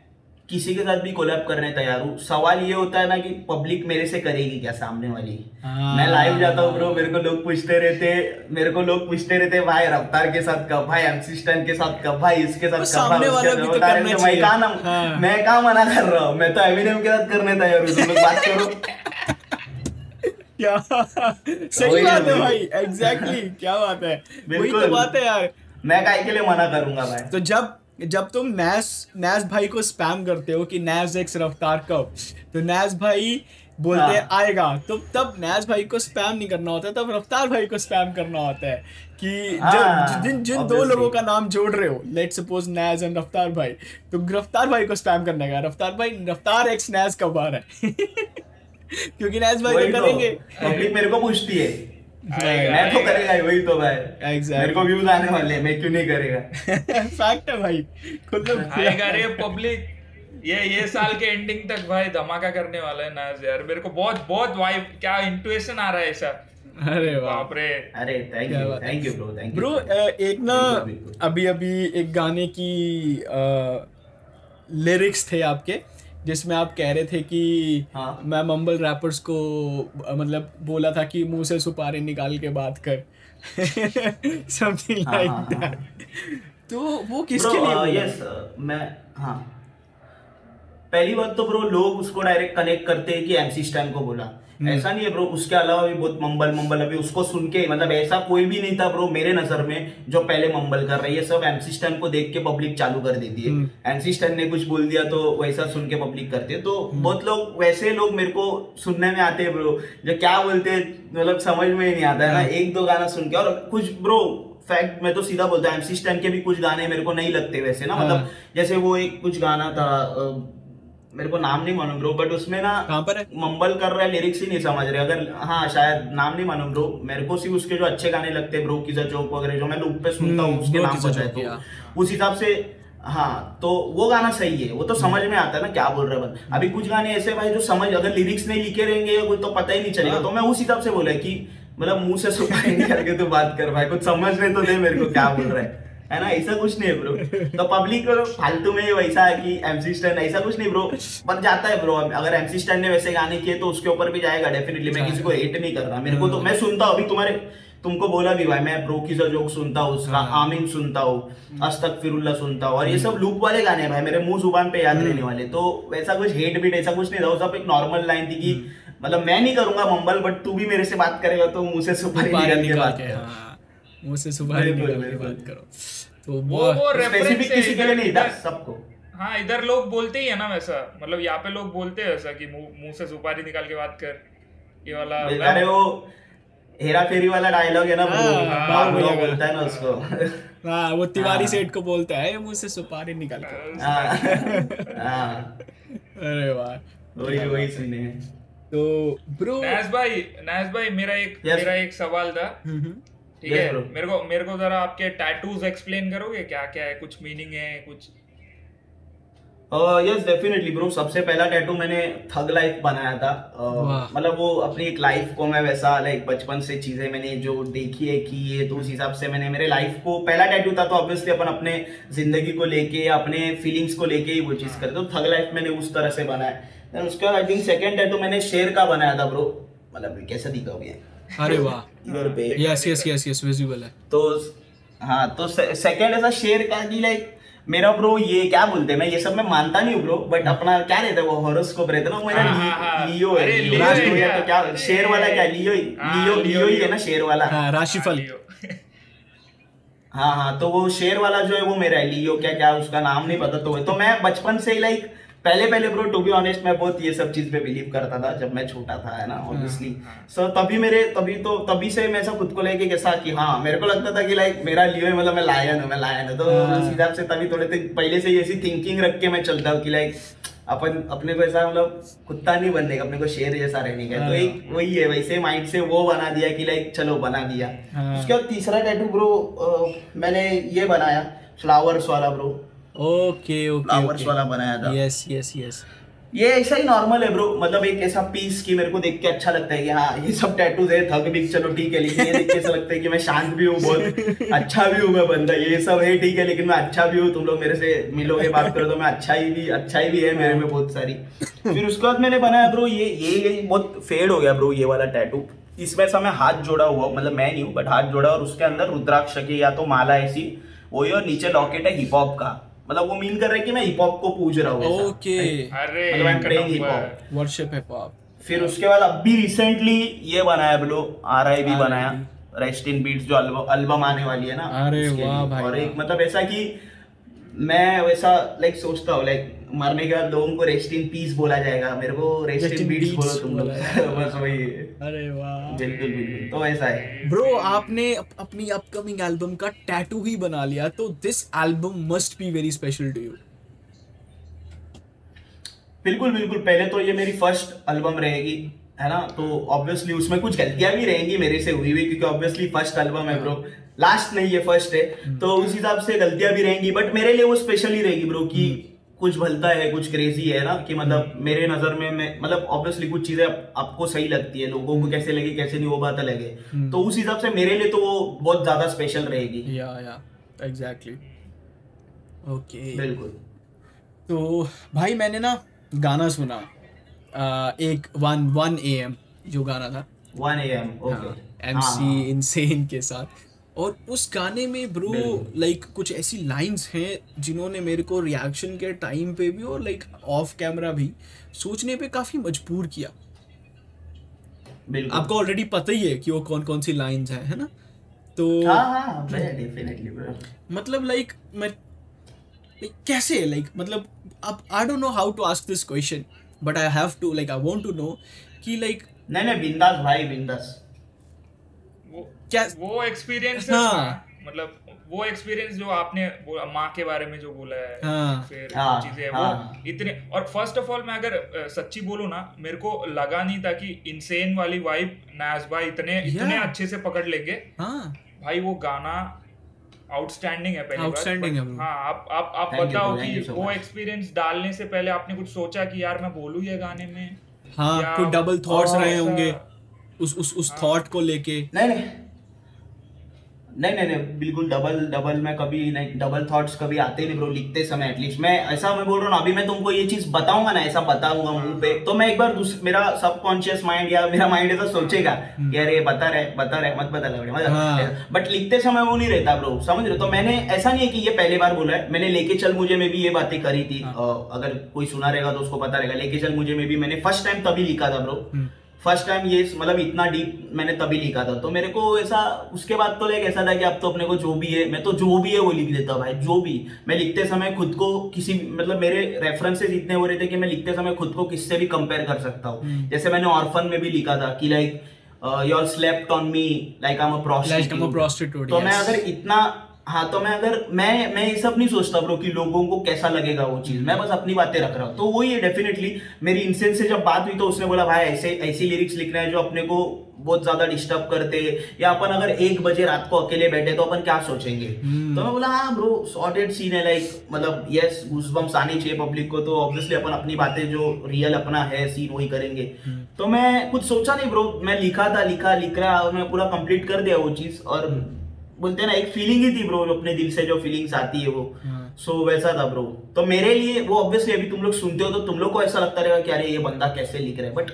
किसी के साथ भी कोलैब करने तैयार हूँ। सवाल ये होता है ना कि पब्लिक मेरे से करेगी क्या सामने वाली? हाँ। मैं लाइव जाता हूँ ब्रो मेरे को लोग पूछते रहते मेरे को लोग पूछते रहते भाई रफ्तार के साथ कब? भाई एमसी के साथ कब? भाई इसके साथ कब? भाई तो मैं। कहा ना हाँ। मैं कहा मना कर रहा हूँ? मैं तो एमिनेम के साथ करने तैयार हूँ तुम लोग बात करो। क्या? सही बात है है भाई एग्जैक्टली क्या बात है। वही तो बात है यार। मैं काय के लिए मना करूँगा भाई? तो जब जब तुम नैस नैस भाई को स्पैम करते हो कि नैस एक्स रफ्तार कब तो नैस भाई बोलते हैं। हाँ। आएगा। तो तब नैस भाई को स्पैम नहीं करना होता तब रफ्तार भाई को स्पैम करना होता है कि हाँ, जब जिन जिन दो लोगों का नाम जोड़ रहे हो लेट सपोज़ नैज एंड रफ्तार भाई तो रफ्तार भाई को स्पैम करने का रफ्तार भाई रफ्तार एक्स नैज कब आ रहा है? क्योंकि नैज भाई तो तो करेंगे। पब्लिक मेरे को पूछती है। मैं तो करेगा वही तो भाई। Exactly. मेरे को व्यूज़ आने वाले मैं क्यों नहीं करेगा? फैक्ट है भाई। खुद आएगा रे पब्लिक ये ये साल के एंडिंग तक भाई धमाका करने वाला है नाज यार। मेरे को बहुत बहुत वाइब क्या इंटुएशन आ रहा है ऐसा। अरे वाह। बाप रे। अरे thank you thank you bro thank you bro एक ना। अभी अभी एक गाने की लिरिक्स थे आपके। जिसमें आप कह रहे थे कि हाँ। मैं मम्बल रैपर्स को मतलब बोला था कि मुँह से सुपारी निकाल के बात कर समथिंग लाइक। दैट तो वो किसके लिए? यस मैं हाँ पहली बात तो ब्रो लोग उसको डायरेक्ट कनेक्ट करते हैं कि एमसी स्टैन को बोला। ऐसा नहीं है ब्रो उसके अलावा भी बहुत मंबल मंबल अभी उसको सुन के मतलब ऐसा कोई भी नहीं था ब्रो मेरे नज़र में जो पहले मंबल कर रही है सब एमसी स्टैन को देख के पब्लिक चालू कर देती है हम्म। एमसी स्टैन ने कुछ बोल दिया तो वैसा सुन के पब्लिक करती है तो हम्म। बहुत लोग वैसे लोग मेरे को सुनने में आते हैं ब्रो जो क्या बोलते हैं मतलब समझ में ही नहीं आता है ना हाँ। एक दो गाना सुन के और कुछ ब्रो फैक्ट मैं तो सीधा बोलता हूँ एमसी स्टैन के भी कुछ गाने मेरे को नहीं लगते वैसे ना हाँ। मतलब जैसे वो एक कुछ गाना था मेरे को नाम नहीं मालूम ब्रो बट उसमें ना कहाँ पर है? मंबल कर रहा है लिरिक्स ही नहीं समझ रहे। अगर हाँ शायद नाम नहीं मालूम ब्रो मेरे को सिर्फ़ उसके जो अच्छे गाने लगते हैं ब्रो किजा चौक वगैरह जो मैं लूप पे सुनता हूँ हम्म, उसके नाम पता है तो उस हिसाब से हाँ तो वो गाना सही है वो तो समझ में आता है ना क्या बोल रहे हैं बंद। अभी कुछ गाने ऐसे भाई जो समझ अगर लिरिक्स नहीं लिखे रहेंगे या कुछ तो पता ही नहीं चलेगा। हाँ। तो मैं उस हिसाब से बोला कि मतलब मुँह से सुपारी निकाल के तू बात कर भाई कुछ समझने तो दे मेरे को क्या बोल रहा है। है ना? ऐसा कुछ नहीं है ब्रो तो पब्लिक फालतू में वैसा है कि एमसी स्टैंड ऐसा कुछ नहीं ब्रो बन जाता है ब्रो अगर एमसी स्टैंड ने वैसे गाने किए तो उसके ऊपर भी जाएगा डेफिनेटली मैं किसी को हेट नहीं कर रहा. मेरे को तो मैं सुनता हूँ अभी तुम्हारे तुमको बोला भी भाई मैं ब्रो की जोक सुनता हूँ उसका हाँ। आमीन सुनता हूँ अस्तक फिरुल्ला सुनता हूँ और ये सब लूप वाले गाने हैं भाई मेरे मुँह ज़ुबान पे याद रहने वाले. तो वैसा कुछ हेट बीट ऐसा कुछ नहीं था सब एक नॉर्मल लाइन थी कि मतलब मैं नहीं करूँगा मंबल बट तू भी मेरे से बात करेगा तो मुँह से सुपारी के बात हाँ। मुँह से सुपारी निकाल बात करो। तो वो वो वो रेफरेंस किसी के लिए नहीं था सबको। हाँ इधर लोग बोलते ही है ना वैसा। मतलब यहाँ पे लोग बोलते हैं वैसा कि मुँह मुँह से सुपारी निकाल के बात कर। ये वाला अरे वो हेरा फेरी वाला डायलॉग है ना हाँ, ब्रो हाँ, बाप बढ़िया बोलता है ना उसको। हाँ। वो तिवारी हाँ। सेठ को बोलता है मुँह से सुपारी निकाल के हाँ, हाँ, अरे वाह। वही वही सुने हैं। तो ब्रो नैस भाई नैस भाई मेरा एक Yes. मेरा एक सवाल था। ठीक Yes, है? bro. मेरे को मेरे को जरा आपके टैटूज एक्सप्लेन करोगे? क्या क्या है? कुछ मीनिंग है? कुछ? यस डेफिनेटली ब्रो सबसे पहला टैटू मैंने थग लाइफ बनाया था. Uh। मतलब वो अपनी एक लाइफ को मैं वैसा लाइक बचपन से चीज़ें मैंने जो देखी है की है तो उस हिसाब से मैंने मेरे लाइफ को पहला टैटू था तो ऑब्वियसली अपन अपने ज़िंदगी को लेके अपने फीलिंग्स को लेके ही वो चीज़ करते तो थग लाइफ मैंने उस तरह से बनाया Then उसके बाद आई थिंक सेकंड टैटू मैंने शेर का बनाया था ब्रो मतलब कैसा दिखा हुआ है अरे वाह. इधर पे yes yes yes yes visible है. तो हाँ तो सेकंड ऐसा शेर का कि लाइक मेरा ब्रो ये क्या बोलते हैं? मैं ये सब मैं मानता नहीं हूँ ब्रो बट अपना क्या रहता है? वो हॉरोस्कोप रहता है ना मेरा हाँ, ली- हाँ, हाँ। लियो है लियो लियो है. क्या? तो क्या शेर वाला क्या? लियो हाँ, लियो लियो लियो ही ही ना शेर वाला? हाँ राशिफल. लियो। हाँ हाँ तो वो शेर वाला जो है वो मेरा है लियो क्या क्या उसका नाम नहीं पता। तो तो मैं बचपन से ही लाइक पहले पहले ब्रो टू बी ऑनेस्ट मैं बहुत ये सब चीज़ पे बिलीव करता था जब मैं छोटा था है ना ऑब्वियसली सो तभी मेरे तभी तो तभी से मैं ऐसा खुद को लेके कैसा कि हाँ मेरे को लगता था कि लाइक मेरा लियो मतलब मैं लायन हूँ मैं लायन हूँ तो हाँ। उस हिसाब से तभी थोड़े पहले से ही ऐसी थिंकिंग रख के मैं चलता हूँ कि लाइक अपन अपने को ऐसा मतलब कुत्ता नहीं बनने का अपने को शेर जैसा रहने का तो हाँ। एक वही है वैसे माइंड से वो बना दिया कि लाइक चलो बना दिया हाँ। उसके बाद तीसरा टैटू ब्रो मैंने ये बनाया फ्लावर्स वाला ब्रो ओके ओके फ्लावर्स वाला बनाया था। यस यस यस ये ऐसा ही नॉर्मल है ब्रो मतलब एक ऐसा पीस की मेरे को देख के अच्छा लगता है कि हाँ ये सब टैटूज है थक भी चलो ठीक है लेकिन ये देख के ऐसा लगता है कि मैं शांत भी हूँ बहुत अच्छा भी हूँ मैं बंदा। ये सब है ठीक है लेकिन मैं अच्छा भी हूँ तुम लोग मेरे से मिलोगे बात करो तो मैं अच्छा ही भी अच्छा ही भी है मेरे में बहुत सारी। फिर उसके बाद मैंने बनाया ब्रो ये ये बहुत फेड हो गया ब्रो ये वाला टैटू इसमें ऐसा मैं हाथ जोड़ा हुआ मतलब मैं नहीं हूँ बट हाथ जोड़ा और उसके अंदर रुद्राक्ष की या तो माला ऐसी वही और नीचे लॉकेट है हिप हॉप का। मतलब वो मीन कर रहा है कि मैं हिप हॉप को पूज रहा हूँ ओके अरे मतलब I am praying hip hop worship hip hop फिर उसके बाद अभी रिसेंटली ये बनाया ब्लो आर आई बी बनाया। रेस्ट इन बीट्स जो अल्बम अल्बम आने वाली है ना अरे वाह भाई और एक मतलब ऐसा कि मैं वैसा लाइक सोचता हूँ लाइक मरने के बाद लोगों को रेस्ट इन पीस बोला जाएगा। मेरे को रेस्ट इन बीट्स बोलो तुम लोग। बस वही अरे वाह। बिल्कुल बिल्कुल। तो ऐसा है। ब्रो आपने अप, अपनी अपकमिंग एल्बम का टैटू ही बना लिया तो this album must be very special to you बिल्कुल बिल्कुल। पहले तो ये मेरी फ़र्स्ट एल्बम रहेगी है ना? तो ऑब्वियसली उसमें कुछ गलतियाँ भी रहेंगी मेरे से हुई हुई क्योंकि ऑब्वियसली फ़र्स्ट एल्बम है ब्रो लास्ट नहीं ये फ़र्स्ट है। तो उस हिसाब से गलतियाँ भी रहेंगी बट मेरे लिए वो स्पेशल ही रहेगी ब्रो कि कुछ भलता है कुछ क्रेजी है ना कि मतलब मेरे नज़र में मैं मतलब ऑब्वियसली कुछ चीज़ें आप, आपको सही लगती है लोगों को कैसे लगे कैसे नहीं वो बात अलग है। तो उस हिसाब से मेरे लिए तो वो बहुत ज़्यादा स्पेशल रहेगी। या या एग्जैक्टली ओके बिल्कुल। तो भाई मैंने ना गाना सुना आ, एक वन वन ए एम जो गाना था। One A M okay M C Insane के साथ। और उस गाने में ब्रो लाइक कुछ ऐसी लाइंस हैं जिन्होंने मेरे को रिएक्शन के टाइम पे भी और लाइक ऑफ़ कैमरा भी सोचने पे काफ़ी मजबूर किया। आपको ऑलरेडी पता ही है कि वो कौन कौन सी लाइंस हैं है ना? तो हाँ हाँ मतलब लाइक मैं like, कैसे लाइक मतलब अब I don't know how to ask this question but I have to like I want to know कि लाइक नहीं नहीं बिंदास भाई बिंदास। वो क्या वो एक्सपीरियंस हाँ। मतलब वो एक्सपीरियंस जो आपने वो माँ के बारे में जो बोला है हाँ। फिर हाँ, चीज़ें हाँ। वो इतने और फ़र्स्ट ऑफ़ ऑल मैं अगर सच्ची बोलूँ ना मेरे को लगा नहीं था कि इनसेन वाली वाइब नाज भाई इतने इतने अच्छे से पकड़ लेंगे। हाँ। भाई वो गाना आउटस्टैंडिंग है पहली but है हाँ आप आप आप बताओ कि so वो एक्सपीरियंस डालने से पहले आपने कुछ सोचा कि यार मैं बोलूँ ये गाने में? हाँ कोई डबल थॉट्स रहे होंगे। उस उस उस थॉट को लेके। नहीं नहीं। नहीं नहीं नहीं बिल्कुल डबल डबल में कभी नहीं डबल थॉट्स कभी आते नहीं ब्रो लिखते समय एटलीस्ट मैं ऐसा मैं बोल रहा हूँ अभी मैं तुमको ये चीज़ बताऊँगा ना ऐसा बताऊँगा मुँह पे तो मैं एक बार मेरा सबकॉन्शियस माइंड या मेरा माइंड ऐसा सोचेगा यार ये बता रहे बता रहे मत बता रहे हाँ। मत बट लिखते समय वो नहीं रहता ब्रो समझ रहे तो मैंने ऐसा नहीं है कि ये पहले बार बोला है। मैंने लेके चल मुझे में भी ये बातें करी थी। हाँ। अगर कोई सुना रहेगा तो उसको पता रहेगा। लेके चल मुझे में भी मैंने फ़र्स्ट टाइम तभी लिखा था ब्रो हम्म। फ़र्स्ट टाइम ये मतलब इतना डीप मैंने तभी लिखा था। तो मेरे को ऐसा उसके बाद तो लाइक ऐसा था कि अब तो अपने को जो भी है मैं तो जो भी है वो लिख देता हूँ भाई जो भी। मैं लिखते समय खुद को किसी मतलब मेरे रेफरेंसेस इतने हो रहे थे कि मैं लिखते समय खुद को किससे भी कंपेयर कर सकता हूँ। हम्म। जैसे मैंने ऑर्फन में भी लिखा था कि like your slept on me like I am a prostitute, तो मैं अगर इतना हाँ तो मैं अगर मैं मैं ये सब नहीं सोचता ब्रो कि लोगों को कैसा लगेगा वो चीज़। मैं बस अपनी बातें रख रहा हूँ। तो वही है डेफिनेटली मेरी इंसेंस से जब बात हुई तो उसने बोला भाई ऐसे ऐसी लिरिक्स लिख रहे हैं जो अपने को बहुत ज़्यादा डिस्टर्ब करते या अपन अगर एक बजे रात को अकेले बैठे तो अपन क्या सोचेंगे? हम्म। तो मैं बोला हाँ ब्रो सॉर्टेड सीन है लाइक मतलब यस गूजबम्स आनी चाहिए पब्लिक को तो ऑब्वियसली अपन अपनी बातें जो रियल अपना है सीन वही करेंगे. हम्म। तो मैं कुछ सोचा नहीं ब्रो मैं लिखा था लिखा लिख रहा और मैं पूरा कंप्लीट कर दिया वो चीज़ और बोलते हैं ना एक फीलिंग ही थी ब्रो अपने दिल से जो फीलिंग्स आती है वो। हाँ। सो वैसा था ब्रो तो मेरे लिए वो ऑब्वियसली अभी तुम लोग सुनते हो तो तुम लोग को ऐसा लगता रहेगा कि अरे ये बंदा कैसे लिख रहा है? बट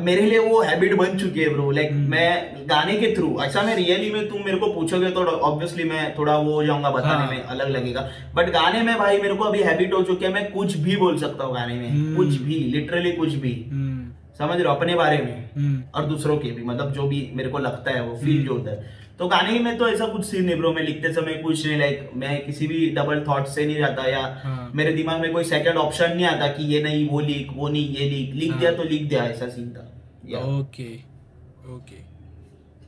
मेरे लिए वो हैबिट बन चुकी है ब्रो लाइक मैं गाने के थ्रू ऐसा मैं रियली में तुम मेरे को पूछोगे तो ऑब्वियसली मैं थोड़ा वो हो जाऊँगा बताने हाँ। में अलग लगेगा। बट गाने में भाई मेरे को अभी हैबिट हो चुकी है मैं कुछ भी बोल सकता हूँ गाने में। हम्म। कुछ भी लिटरली कुछ भी। हम्म। समझ रहे हो? अपने बारे में। हम्म। और दूसरों के भी मतलब जो भी मेरे को लगता है वो फील जो होता है। तो गाने ही में तो ऐसा कुछ सीन नहीं ब्रो मैं लिखते समय कुछ नहीं लाइक मैं किसी भी डबल थॉट से नहीं जाता या हाँ। मेरे दिमाग में कोई सेकंड ऑप्शन नहीं आता कि ये नहीं वो लिख वो नहीं ये लिख। लिख हाँ। दिया तो लिख दिया ऐसा सीन था। ओके ओके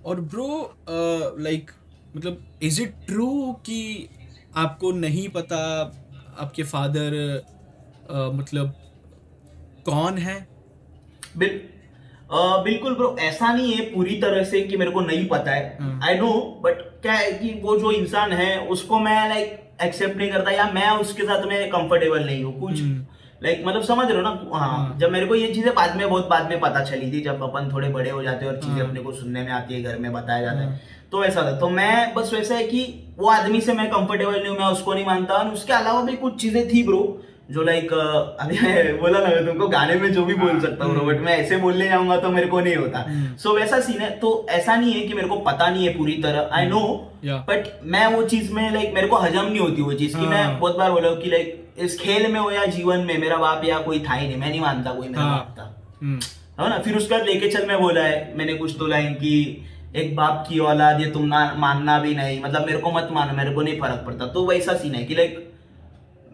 और ब्रो लाइक मतलब इज़ इट ट्रू कि आपको नहीं पता आपके फादर मतलब कौन है? बिल बिल्कुल ब्रो ऐसा नहीं है पूरी तरह से कि मेरे को नहीं पता है हम्म। आई नो बट क्या है कि वो जो इंसान है उसको मैं लाइक एक्सेप्ट नहीं करता या मैं उसके साथ में कंफर्टेबल नहीं हूँ कुछ हम्म। लाइक मतलब समझ रहे हो ना हाँ हाँ। जब मेरे को ये चीज़ें बाद में बहुत बाद में पता चली थी जब अपन थोड़े बड़े हो जाते हैं और चीज़ें हाँ। अपने को सुनने में आती है घर में बताया जाता हाँ। तो ऐसा था तो मैं बस वैसा है कि वो आदमी से मैं कंफर्टेबल नहीं हूँ मैं उसको नहीं मानता और उसके अलावा भी कुछ चीज़ें थी ब्रो जो लाइक अभी मैं बोला ना तुमको गाने में जो भी बोल सकता हूँ बट मैं ऐसे बोलने जाऊँगा तो मेरे को नहीं होता। हम्म। सो वैसा सीन है तो ऐसा नहीं है कि मेरे को पता नहीं है पूरी तरह आई नो बट मैं वो चीज़ में लाइक मेरे को हजम नहीं होती वो चीज़ की। मैं हाँ। बहुत बार बोला हूँ कि लाइक इस खेल में हो या जीवन में मेरा बाप या कोई था ही नहीं मैं नहीं मानता कोई मेरा हाँ। बाप था। हम्म, है ना? फिर उसके बाद लेके चल में बोला है मैंने कुछ तो लाइन की एक बाप की औलाद ये तुम ना मानना भी नहीं मतलब मेरे को मत मानो मेरे को नहीं फ़र्क पड़ता। तो वैसा सीन है कि लाइक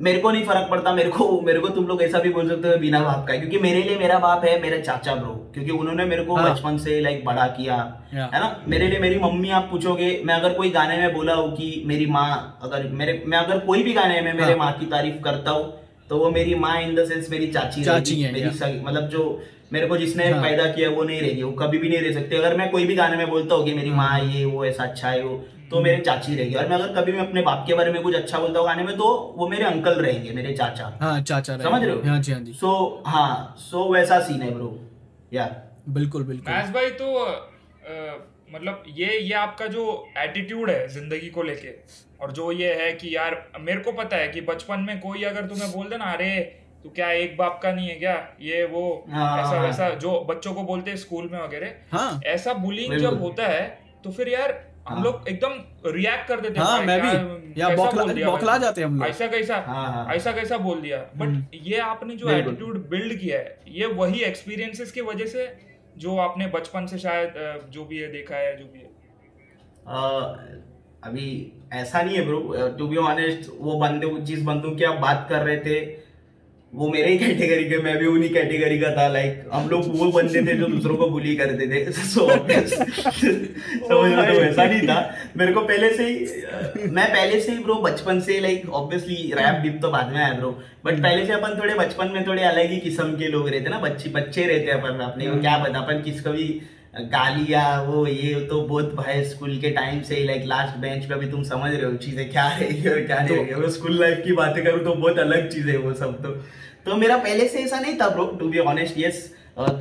मेरे को नहीं फ़र्क पड़ता मेरे को मेरे को तुम लोग ऐसा भी बोल सकते हो बिना बाप का क्योंकि मेरे लिए मेरा बाप है मेरा चाचा ब्रो क्योंकि उन्होंने मेरे को हाँ। बचपन से लाइक बड़ा किया है ना मेरे लिए मेरी मम्मी आप पूछोगे मैं अगर कोई गाने में बोला हूँ कि मेरी माँ अगर मेरे मैं अगर कोई भी गाने में मेरे हाँ। माँ की तारीफ़ करता हूँ तो वो मेरी माँ इन द सेंस मेरी चाची चाची है, मेरी। मतलब जो मेरे को जिसने हाँ। पैदा किया वो नहीं रहेगी वो कभी भी नहीं रह सकती अगर मैं कोई भी गाने में बोलता हूँ कि मेरी माँ ये वो ऐसा अच्छा है वो तो। मेरे चाची रहेगी। और मैं अगर कभी मैं अपने बाप के बारे में कुछ अच्छा बोलता हूँ गाने में तो वो मेरे अंकल रहेंगे मेरे चाचा। हाँ चाचा रहे। समझ रहे हो? हाँ जी हाँ जी। सो हाँ सो वैसा सीन है ब्रो या बिल्कुल बिल्कुल। मैस भाई तो अ, मतलब ये ये आपका जो एटीट्यूड है ज़िंदगी को लेके और जो ये है कि यार मेरे को पता है कि बचपन में कोई अगर तुम्हें बोल दे ना अरे तो क्या एक बाप का नहीं है क्या? ये वो हाँ, ऐसा हाँ। वैसा जो बच्चों को बोलते हैं स्कूल में वगैरह। हाँ। ऐसा बुलिंग जब होता है तो फिर यार हम हाँ। लोग एकदम रिएक्ट कर देते हाँ मैं भी। या बौखला बौखला जाते हैं हम लोग। ऐसा कैसा हाँ, हाँ। ऐसा कैसा बोल दिया। बट ये आपने जो एटीट्यूड बिल्ड किया है ये वही एक्सपीरियंसेस की वजह से जो आपने बचपन से शायद जो भी है देखा है जो भी है अभी ऐसा नहीं है ब्रो टू बी ऑनेस्ट वो बंदे जिस बंदों की आप बात कर रहे थे वो मेरे ही कैटेगरी के मैं भी उन्हीं कैटेगरी का था लाइक हम लोग वो बंदे थे जो दूसरों को बुली करते थे। सो समझ रहे हो वैसा नहीं था। मेरे को पहले से ही मैं पहले से ही ब्रो बचपन से लाइक ऑब्वियसली रैप डिप तो बाद में आया ब्रो बट पहले से अपन थोड़े बचपन में थोड़े अलग ही किस्म के लोग रहते ना बच्चे बच्चे रहते अपन अपने को क्या पता अपन किसको भी गालियाँ वो ये तो बहुत भाई स्कूल के टाइम से ही लाइक लास्ट बेंच पे अभी तुम समझ रहे हो चीज़ें क्या रहेगी और क्या नहीं रहेगी अगर स्कूल लाइफ की बातें करूँ तो बहुत अलग चीज़ें है वो सब तो। तो मेरा पहले से ऐसा नहीं था bro to be honest yes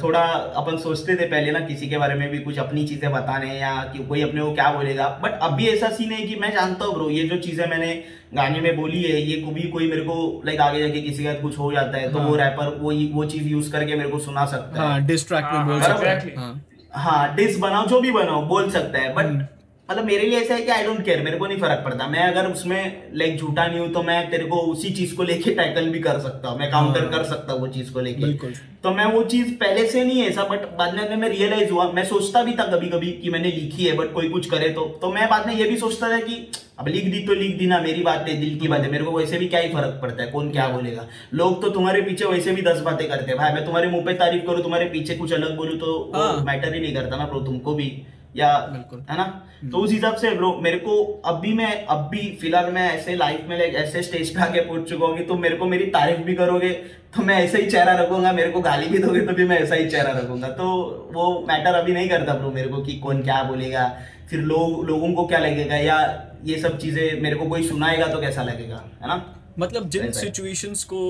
थोड़ा अपन सोचते थे पहले ना किसी के बारे में भी कुछ अपनी चीज़ें बताने या कि कोई अपने को क्या बोलेगा। बट अभी ऐसा सीन है कि मैं जानता हूँ ब्रो ये जो चीज़ें मैंने गाने में बोली है ये को भी कोई मेरे को लाइक आगे जाके किसी का कुछ हो जाता है तो हाँ। वो रैपर वो वो चीज़ यूज़ करके मेरे को सुना सकता है। हाँ डिस्ट्रैक्ट में हाँ, डिस बनाओ जो भी बनाओ बोल सकता है बट हम्म। मतलब मेरे लिए ऐसा है कि आई डोंट केयर मेरे को नहीं फ़र्क पड़ता। मैं अगर उसमें लाइक झूठा नहीं हूँ तो मैं तेरे को उसी चीज़ को लेके टैकल भी कर सकता हूँ। मैं काउंटर हाँ। कर सकता हूँ वो चीज़ को लेके। तो मैं वो चीज़ पहले से नहीं ऐसा बट बाद में मैं रियलाइज़ हुआ। मैं सोचता भी था कभी कभी कि मैंने लिखी है बट कोई कुछ करे तो। तो मैं बाद में ये भी सोचता था कि अब लिख दी तो लिख दी ना मेरी बात है दिल की बात है मेरे को वैसे भी क्या ही फ़र्क पड़ता है कौन क्या बोलेगा। लोग तो तुम्हारे पीछे वैसे भी दस बातें करते हैं। भाई मैं तुम्हारे मुँह पे तारीफ़ करूँ तुम्हारे पीछे कुछ अलग बोलूँ तो हाँ। मैटर ही नहीं करता ना ब्रो तुमको भी या बिल्कुल। है ना? तो उस हिसाब से ब्रो मेरे को अभी मैं अब भी फ़िलहाल मैं ऐसे लाइफ में लाइक ऐसे स्टेज पे आके पहुँच चुका हूँ कि तुम मेरे को मेरी तारीफ़ भी करोगे तो मैं ऐसा ही चेहरा रखूँगा मेरे को गाली भी दोगे तो भी मैं ऐसा ही चेहरा रखूँगा। तो वो मैटर अभी नहीं करता ब्रो मेरे को कि कौन क्या बोलेगा फिर लोग लोगों को क्या लगेगा? या ये सब चीज़ें मेरे को कोई सुनाएगा तो कैसा लगेगा? है ना? मतलब जिन सिचुएशंस को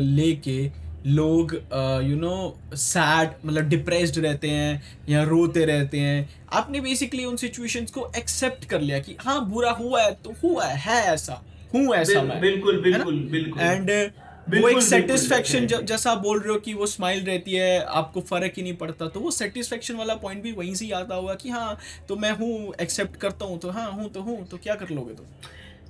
लेके लोग यू नो सैड मतलब डिप्रेस्ड रहते हैं या रोते रहते हैं आपने बेसिकली उन सिचुएशंस को एक्सेप्ट कर लिया कि हाँ बुरा हुआ है तो हुआ है है ऐसा हूँ ऐसा बिल- मैं। बिल्कुल बिल्कुल बिल्कुल। एंड वो एक सेटिस्फेक्शन जैसा आप बोल रहे हो कि वो स्माइल रहती है आपको फ़र्क ही नहीं पड़ता। तो वो सेटिस्फेक्शन वाला पॉइंट भी वहीं से ही आता होगा कि हाँ तो मैं हूँ एक्सेप्ट करता हूँ तो हाँ हूँ तो हूँ तो क्या कर लोगे तुम?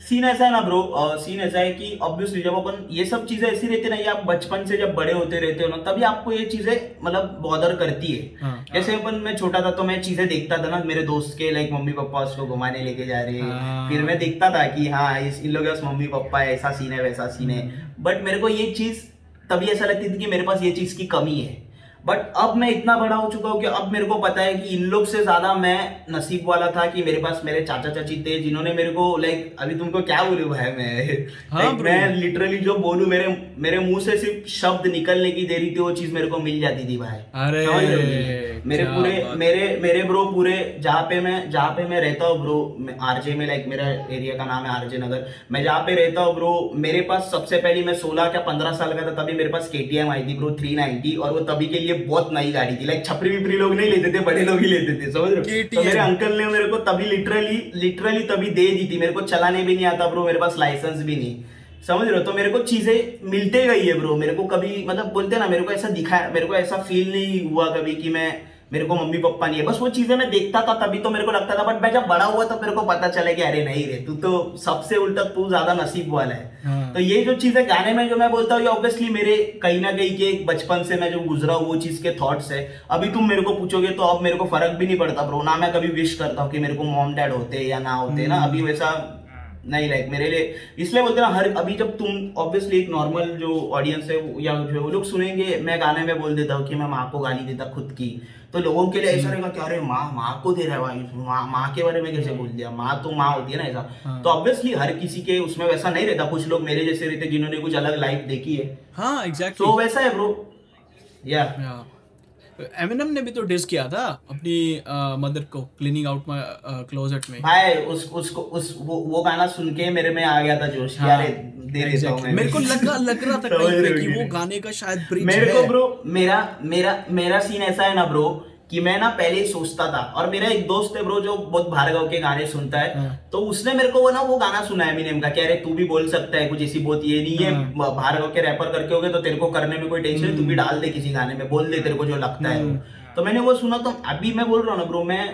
सीन ऐसा है ना ब्रो सीन ऐसा है कि ऑब्वियसली जब अपन ये सब चीज़ें ऐसी रहती है ना ये आप बचपन से जब बड़े होते रहते हो ना तभी आपको ये चीज़ें मतलब बॉदर करती है। हाँ जैसे अपन मैं छोटा था तो मैं चीज़ें देखता था ना मेरे दोस्त के लाइक मम्मी पापा उसको घुमाने लेके जा रहे हैं। हाँ। फिर मैं देखता था कि हाँ इस इन लोगों के मम्मी पापा है ऐसा सीन है वैसा सीन है। हम्म। बट मेरे को ये चीज़ तभी ऐसा लगती थी कि मेरे पास ये चीज़ की कमी है। बट अब मैं इतना बड़ा हो चुका हूँ कि अब मेरे को पता है कि इन लोग से ज़्यादा मैं नसीब वाला था कि मेरे पास मेरे चाचा चाची थे जिन्होंने मेरे को लाइक अभी तुमको क्या बोलूँ भाई मैं? हाँ Like, मैं लिटरली जो बोलूँ मेरे मेरे मुँह से सिर्फ़ शब्द निकलने की देरी थी वो चीज़ मेरे को मिल जाती थी भाई। अरे, मेरे पूरे मेरे मेरे ब्रो पूरे जहाँ पे मैं जहाँ पे मैं रहता हूँ ब्रो आरजे में लाइक मेरा एरिया का नाम है आरजे नगर। मैं जहाँ पे रहता हूँ ब्रो मेरे पास सबसे पहले मैं 16 क्या 15 साल का था तभी मेरे पास के आई थी ब्रो 390 और वो तभी के लिए बहुत नई गाड़ी थी। लाइक छपरी विपरी लोग नहीं लेते थे बड़े लोग ही लेते थे समझ रहे हो? तो मेरे अंकल ने मेरे को तभी लिटरली लिटरली तभी दे दी थी। मेरे को चलाने भी नहीं आता ब्रो मेरे पास लाइसेंस भी नहीं। समझ रहे हो? तो मेरे को चीज़ें मिलते गई है ब्रो मेरे को कभी मतलब बोलते ना मेरे को ऐसा दिखाया मेरे को ऐसा फील नहीं हुआ कभी कि मैं मेरे को मम्मी पापा नहीं है। बस वो चीज़ें मैं देखता था तभी तो मेरे को लगता था बट मैं जब बड़ा हुआ तो मेरे को पता चला कि अरे नहीं रे तू तो सबसे उल्टा तू ज़्यादा नसीब वाला है। हाँ। तो ये जो चीज़ें गाने में जो मैं बोलता हूँ ये ऑब्वियसली मेरे कहीं ना कहीं के बचपन से मैं जो गुजरा हूँ वो चीज़ के थॉट्स है। अभी तुम मेरे को पूछोगे तो अब मेरे को फ़र्क भी नहीं पड़ता ब्रो ना मैं कभी विश करता हूँ कि मेरे को मॉम डैड होते या ना होते ना। अभी वैसा नहीं लाइक मेरे लिए। इसलिए बोलते ना हर अभी जब तुम ऑब्वियसली एक नॉर्मल जो ऑडियंस है या जो वो लोग सुनेंगे मैं गाने में बोल देता हूँ कि मैं माँ को गाली देता खुद की। तो लोगों के लिए ऐसा रहेगा कि अरे माँ माँ को दे रहा है भाई माँ माँ के बारे में कैसे बोल दिया? माँ तो माँ होती है ना ऐसा। हाँ। तो ऑब्वियसली हर किसी के उसमें वैसा नहीं रहता। कुछ लोग मेरे जैसे रहते जिन्होंने कुछ अलग लाइफ देखी है। हाँ एग्जैक्टली तो वैसा है ब्रो या एमिनम ने भी तो डिस किया था अपनी मदर को क्लीनिंग आउट माय क्लोजेट में। भाई उस उसको उस वो, वो गाना सुन के मेरे में आ गया था जोश हाँ, यार दे देता हूँ मैं। मेरे को लगा लग रहा था कि वो गाने का शायद ब्रिज मेरे को ब्रो मेरा मेरा मेरा सीन ऐसा है ना ब्रो कि मैं ना पहले ही सोचता था और मेरा एक दोस्त है ब्रो जो बहुत भार्गव के गाने सुनता है हाँ। तो उसने मेरे को वो ना वो गाना सुना है एमिनेम का कह रहे तू भी बोल सकता है कुछ ऐसी बहुत ये नहीं है हाँ। भार्गव के रैपर करके हो गए तो तेरे को करने में कोई टेंशन नहीं तू भी डाल दे किसी गाने में बोल दे तेरे को जो लगता है हम्म। तो मैंने वो सुना तो अभी मैं बोल रहा हूँ ना ब्रो मैं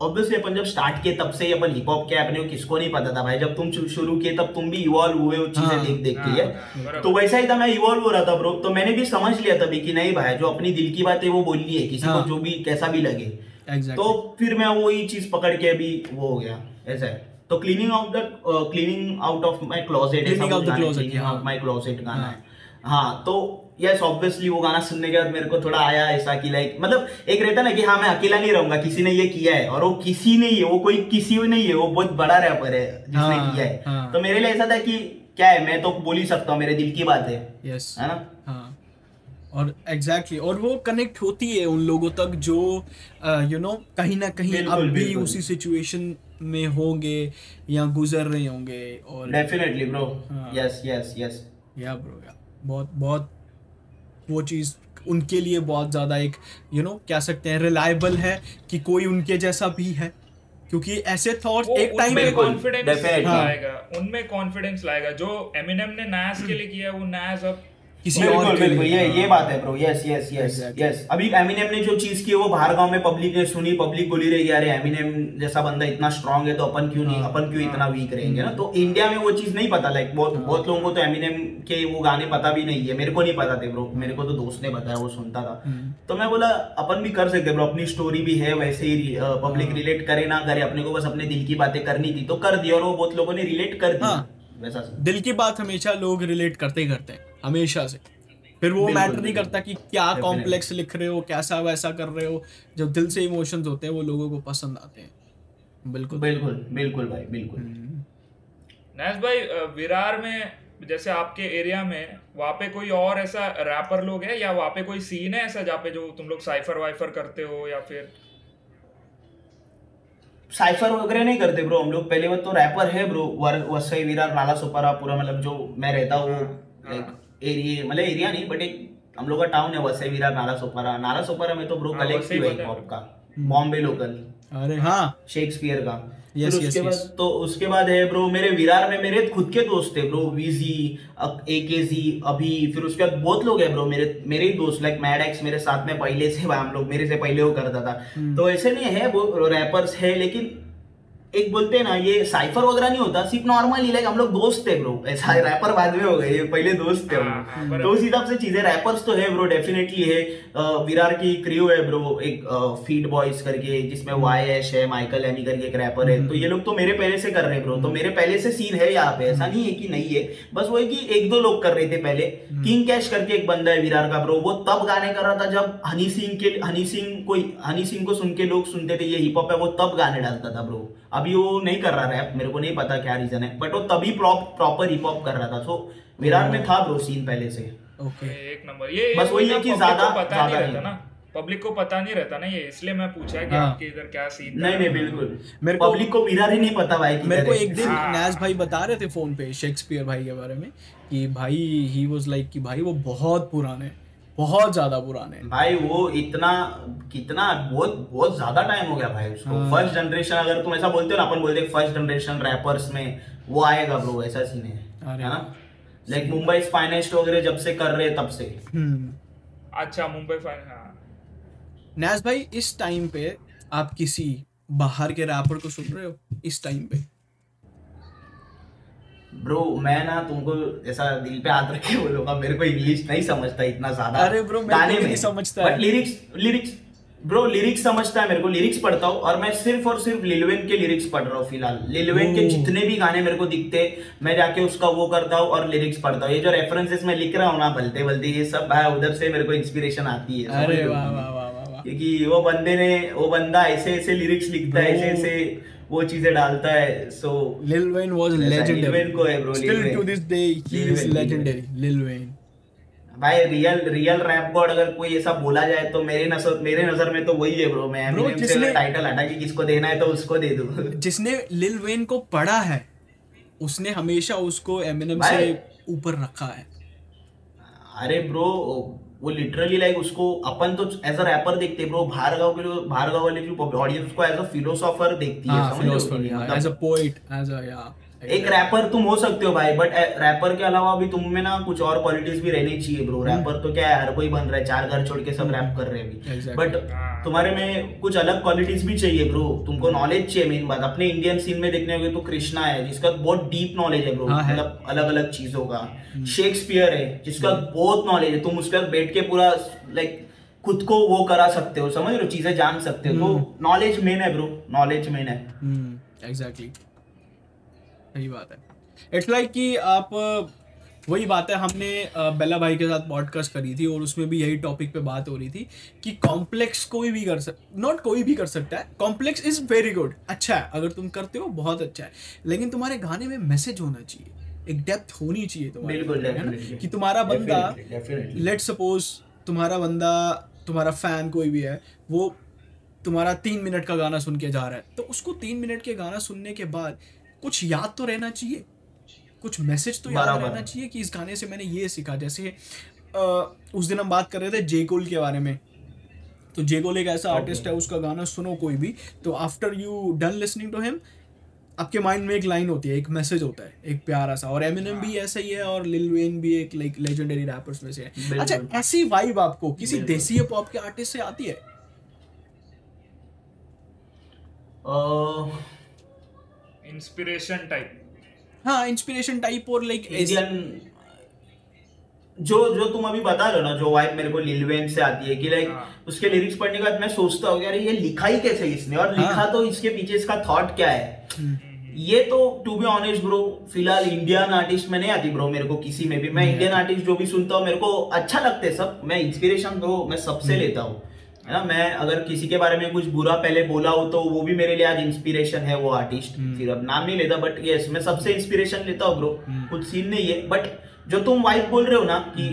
ऑब्वियसली अपन जब स्टार्ट किए तब से ही अपन हिप हॉप क्या अपने को किसको नहीं पता था भाई जब तुम शुरू किए तब तुम भी इवॉल्व हुए वो चीज़ें हाँ। देख देख के हाँ, है तो वैसा ही था मैं इवॉल्व हो रहा था ब्रो तो मैंने भी समझ लिया तभी कि नहीं भाई जो अपनी दिल की बात है वो बोलनी है किसी हाँ। को जो भी कैसा भी लगे एग्जैक्टली तो फिर मैं वही चीज़ पकड़ के अभी वो हो गया ऐसा है तो cleaning out the cleaning out of my closet cleaning हाँ। आउट माय क्लोजेट गाना हाँ। है हाँ तो यस ऑब्वियसली वो गाना सुनने के बाद मेरे को थोड़ा आया ऐसा कि लाइक मतलब एक रहता ना कि हाँ मैं अकेला नहीं रहूँगा किसी ने ये किया है और वो किसी नहीं है वो कोई किसी नहीं है वो बहुत बड़ा रैपर है जिसने हाँ, किया है हाँ। तो मेरे लिए ऐसा था कि क्या है मैं तो बोल ही सकता हूँ मेरे दिल की बात है यस है ना हाँ और एग्जैक्टली exactly. और वो कनेक्ट होती है उन लोगों तक जो यू नो कहीं ना कहीं अब भी। उसी सिचुएशन में होंगे या गुजर रहे होंगे और definitely bro. Yes yes yes yeah bro yeah बहुत बहुत वो चीज़ उनके लिए बहुत ज़्यादा एक यू नो क्या सकते हैं रिलायबल है कि कोई उनके जैसा भी है क्योंकि ऐसे थॉट्स एक टाइम पे उनमें कॉन्फिडेंस. लाएगा उनमें कॉन्फिडेंस लाएगा जो एमिनेम ने नाज के लिए किया वो नाज अब किसी और के लिए ये हाँ। ये बात है bro yes yes yes yes अभी एमिनेम ने जो चीज़ की है वो बाहर गाँव में पब्लिक ने सुनी पब्लिक बोली रही अरे एमिनेम जैसा बंदा इतना स्ट्रांग है तो अपन क्यों नहीं हाँ। अपन क्यों इतना वीक रहेंगे ना तो इंडिया में वो चीज़ नहीं पता लाइक बहुत हाँ। बहुत लोगों को तो एमिनेम के वो गाने पता भी नहीं है मेरे को नहीं पता थे ब्रो मेरे को तो दोस्त ने बताया वो सुनता था। तो मैं बोला अपन भी कर सकते ब्रो अपनी स्टोरी भी है वैसे ही पब्लिक हाँ। रिलेट करे ना करे अपने को बस अपने दिल की बातें करनी थी तो कर दी और वो बहुत लोगों ने रिलेट कर दी हाँ। वैसा दिल की बात हमेशा लोग रिलेट करते ही करते हैं हमेशा से। फिर वो मैटर नहीं करता कि क्या कॉम्प्लेक्स लिख रहे हो कैसा वैसा कर रहे हो। जब दिल से इमोशंस होते हैं वो लोगों को पसंद आते हैं। बिल्कुल। बिल्कुल बिल्कुल भाई बिल्कुल। हम्म। नाज भाई विरार में जैसे आपके एरिया में वहाँ पे कोई और ऐसा रैपर लोग है? या वहाँ पे कोई सीन है ऐसा जहाँ पे जो तुम लोग साइफर वाइफर करते हो या फिर? साइफर वगैरह नहीं करते ब्रो हम लोग पहले वो तो रैपर है ब्रो वसई विरार नाला सुपारा पूरा मतलब जो मैं रहता हूँ लाइक एरिया मतलब एरिया नहीं बट एक हम लोग का टाउन है वसई विरार नाला सुपारा नाला सुपारा में तो ब्रो कलेक्टिव है पॉप का बॉम्बे लोकल अरे हाँ। शेक्सपियर का। Yes, फिर yes, yes. तो उसके बाद है ब्रो मेरे विरार में मेरे खुद के दोस्त थे ब्रो वीजी ए के जी अभी। फिर उसके बाद बहुत लोग हैं ब्रो मेरे मेरे ही दोस्त लाइक मैडेक्स मेरे साथ में पहले से हम लोग मेरे से पहले वो करता था। हम्म। तो ऐसे नहीं है वो रैपर्स है लेकिन एक बोलते हैं ना ये साइफर वगैरह नहीं होता सिर्फ़ नॉर्मली लाइक हम लोग दोस्त थे ब्रो ऐसा रैपर बाद में हो गए ये पहले दोस्त थे हम। हाँ, हाँ। तो उस हिसाब से चीज़ें रैपर्स तो है ब्रो डेफिनेटली है। विरार की क्रियो है ब्रो एक फ़ीड बॉयज़ करके जिसमें वाई एश है माइकल एमी करके एक रैपर है। तो ये लोग तो मेरे पहले से कर रहे हैं ब्रो तो मेरे पहले से सीन है यहाँ पे। ऐसा नहीं है कि नहीं है। बस वो है कि एक दो लोग कर रहे थे पहले। किंग कैश करके एक बंदा है विरार का ब्रो वो तब गाने कर रहा था जब हनी सिंह के हनी सिंह कोई हनी सिंह को सुन के लोग सुनते थे ये हिप हॉप है वो तब गाने डालता था ब्रो अभी वो नहीं कर रहा रैप मेरे को नहीं पता क्या रीजन है बट वो तभी प्रॉपर हिप हॉप कर रहा था सो विरार में था ब्रो सीन पहले से। ओके एक नंबर ये बस वही है कि ज्यादा- पता नहीं रहता ना। पब्लिक को पता नहीं रहता ना ये इसलिए मैं पूछा कि हाँ। आपके इधर क्या सीन नहीं नहीं बिल्कुल। मेरे को- पब्लिक को ही नहीं पता भाई मेरे को एक दिन हाँ। नैज भाई बता रहे थे फ़ोन पे शेक्सपियर भाई के बारे में कि भाई ही वाज लाइक कि भाई वो बहुत पुराने बहुत ज़्यादा पुराने भाई वो इतना कितना बहुत बहुत ज़्यादा टाइम हो गया भाई उसको। हाँ। फ़र्स्ट जनरेशन अगर तुम ऐसा बोलते हो ना अपन बोलते फ़र्स्ट जनरेशन रैपर्स में वो आएगा ब्रो ऐसा सीन है। ना? लाइक मुंबई फाइनेस्ट वगैरह जब से कर रहे हैं तब से। हम्म। अच्छा मुंबई फाइन हाँ। भाई इस टाइम पे आप किसी बाहर के रैपर को सुन रहे हो? इस टाइम पे। ब्रो मैं ना तुमको ऐसा दिल पे हाथ रख के बोलूँगा मेरे को इंग्लिश नहीं समझता इतना ज़्यादा। अरे bro, मेरे को नहीं समझता but lyrics lyrics bro lyrics समझता है मेरे को लिरिक्स पढ़ता हूँ और मैं सिर्फ़ और सिर्फ़ लिलवेन के लिरिक्स पढ़ रहा हूँ फ़िलहाल। लिलवेन के जितने भी गाने मेरे को दिखते मैं जाके उसका वो करता हूँ और लिरिक्स पढ़ता हूँ। ये जो रेफरेंसेस मैं लिख रहा हूँ ना बलते बलते ये सब भाई उधर से मेरे को इंस्पिरेशन आती है क्योंकि वो बंदे ने वो बंदा ऐसे ऐसे लिरिक्स लिखता है ऐसे ऐसे वो चीज़ें डालता है सो Lil Wayne was ऐसा legendary. Lil Wayne को है this day he Lil is Wayne, Lil legendary. Lil Wayne. भाई रियल रियल रैप गॉड अगर कोई ऐसा बोला जाए तो मेरे नज़र मेरे नज़र में तो वही है ब्रो मैं से जिसने- टाइटल हटा के किसको देना है तो उसको दे दूँ जिसने लिल वेन को पढ़ा है उसने हमेशा उसको एमिनम से ऊपर रखा है अरे ब्रो वो लिटरली लाइक उसको अपन तो एज अ रैपर देखते ब्रो भार्गव के लोग भार्गव वाले जो ऑडियंस उसको एज अ फिलोसोफर देखती है हाँ हो? As a poet as a या एक रैपर तुम हो सकते हो भाई बट रैपर के अलावा भी तुम में ना कुछ और क्वालिटीज भी रहनी चाहिए ब्रो रैपर तो क्या है हर कोई बन रहा है चार घर छोड़ के सब रैप कर रहे हैं बट हाँ। तुम्हारे में कुछ अलग क्वालिटीज भी चाहिए ब्रो तुमको नॉलेज चाहिए मेन बात. अपने इंडियन सीन में देखने होगे तो कृष्णा है जिसका बहुत डीप नॉलेज है ब्रो हाँ, मतलब अलग अलग चीज़ों का. शेक्सपियर है जिसका बहुत नॉलेज है. तुम उसके साथ बैठ के पूरा लाइक खुद को वो करा सकते हो. समझ रहे हो? चीज़ें जान सकते हो. तो नॉलेज मेन है ब्रो नॉलेज मेन है. एग्जैक्टली सही बात है इट्स लाइक like कि आप वही बात है हमने बेला भाई के साथ पॉडकास्ट करी थी और उसमें भी यही टॉपिक पे बात हो रही थी कि कॉम्प्लेक्स कोई भी कर सक नॉट कोई भी कर सकता है कॉम्प्लेक्स इज़ वेरी गुड अच्छा है अगर तुम करते हो बहुत अच्छा है लेकिन तुम्हारे गाने में मैसेज होना चाहिए एक डेप्थ होनी चाहिए तुम्हारे बिल्कुल, है ना? कि तुम्हारा बंदा. लेट सपोज़ तुम्हारा बंदा तुम्हारा फ़ैन कोई भी है वो तुम्हारा तीन मिनट का गाना सुन के जा रहा है तो उसको तीन मिनट के गाना सुनने के बाद कुछ याद तो रहना चाहिए। कुछ मैसेज तो याद रहना चाहिए कि इस गाने से मैंने ये सीखा। जैसे उस दिन हम बात कर रहे थे जे कोल के बारे में। तो जे कोल एक ऐसा Okay. आर्टिस्ट है उसका गाना सुनो कोई भी। तो after you done listening to him आपके माइंड में एक लाइन होती है एक मैसेज होता है एक प्यारा सा। और एमिनम भी ऐसा ही है और लिल वेन भी एक लाइक लेजेंडरी रैपर्स में से है। अच्छा ऐसी वाइब आपको किसी देसी पॉप के आर्टिस्ट से आती है? इंस्पिरेशन टाइप हाँ इंस्पिरेशन टाइप और लाइक इंडियन जो जो तुम अभी बता रहे हो ना जो वाइब मेरे को लिलवेन से आती है कि लाइक हाँ। उसके लिरिक्स पढ़ने के बाद मैं सोचता हूँ यार ये लिखा ही कैसे इसने? और लिखा हाँ। तो इसके पीछे इसका थॉट क्या है? ये तो टू बी ऑनेस्ट ब्रो फ़िलहाल इंडियन आर्टिस्ट में नहीं आती ब्रो मेरे को किसी में भी। मैं इंडियन आर्टिस्ट जो भी सुनता हूँ मेरे को अच्छा लगता है सब। मैं इंस्पिरेशन ब्रो मैं सबसे लेता हूँ। है ना? मैं अगर किसी के बारे में कुछ बुरा पहले बोला हो तो वो भी मेरे लिए आज इंस्पिरेशन है वो आर्टिस्ट फिर अब नाम नहीं लेता बट यस मैं सबसे इंस्पिरेशन लेता हूँ ब्रो कुछ सीन नहीं है बट जो तुम वाइफ बोल रहे हो ना कि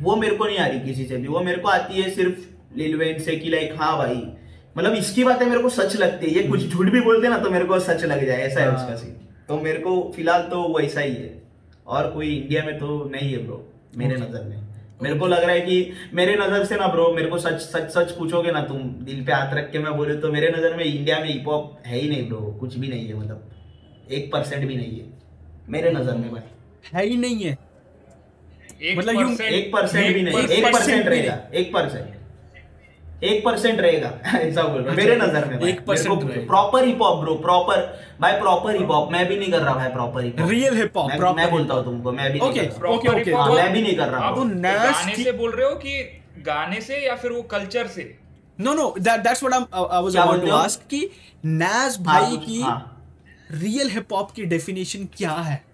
वो मेरे को नहीं आ रही किसी से भी वो मेरे को आती है सिर्फ़ लिलवेन से कि लाइक हाँ भाई मतलब इसकी बातें मेरे को सच लगती है ये कुछ झूठ भी बोलते ना तो मेरे को सच लग जाए ऐसा है हाँ। उसका सीन तो मेरे को फ़िलहाल तो वैसा ही है और कोई इंडिया में तो नहीं है ब्रो मेरे नज़र में। मेरे को लग रहा है कि मेरे नज़र से ना ब्रो मेरे को सच सच सच पूछोगे ना तुम दिल पे हाथ रख के मैं बोले तो मेरे नज़र में इंडिया में हिप हॉप है ही नहीं ब्रो कुछ भी नहीं है मतलब एक परसेंट भी नहीं है मेरे नज़र में भाई। है ही नहीं है। एक मतलब you- एक परसेंट भी नहीं एक परसेंट रहेगा एक परसेंट एक परसेंट रहेगा ऐसा बोल रहा मेरे नज़र में एक रहेगा। Proper hip hop bro proper भाई प्रॉपर हिप हॉप मैं भी नहीं कर रहा भाई proper hip Real hip hop, मैं, मैं बोलता हूँ तुमको मैं भी hip hop हाँ, और- मैं भी नहीं कर रहा। आप तो गाने से बोल रहे हो कि गाने से या फिर वो कल्चर से? No no that that's what I I was about to ask कि नाज हाँ, भाई की हाँ। रियल हिप हॉप की डेफिनेशन क्या है?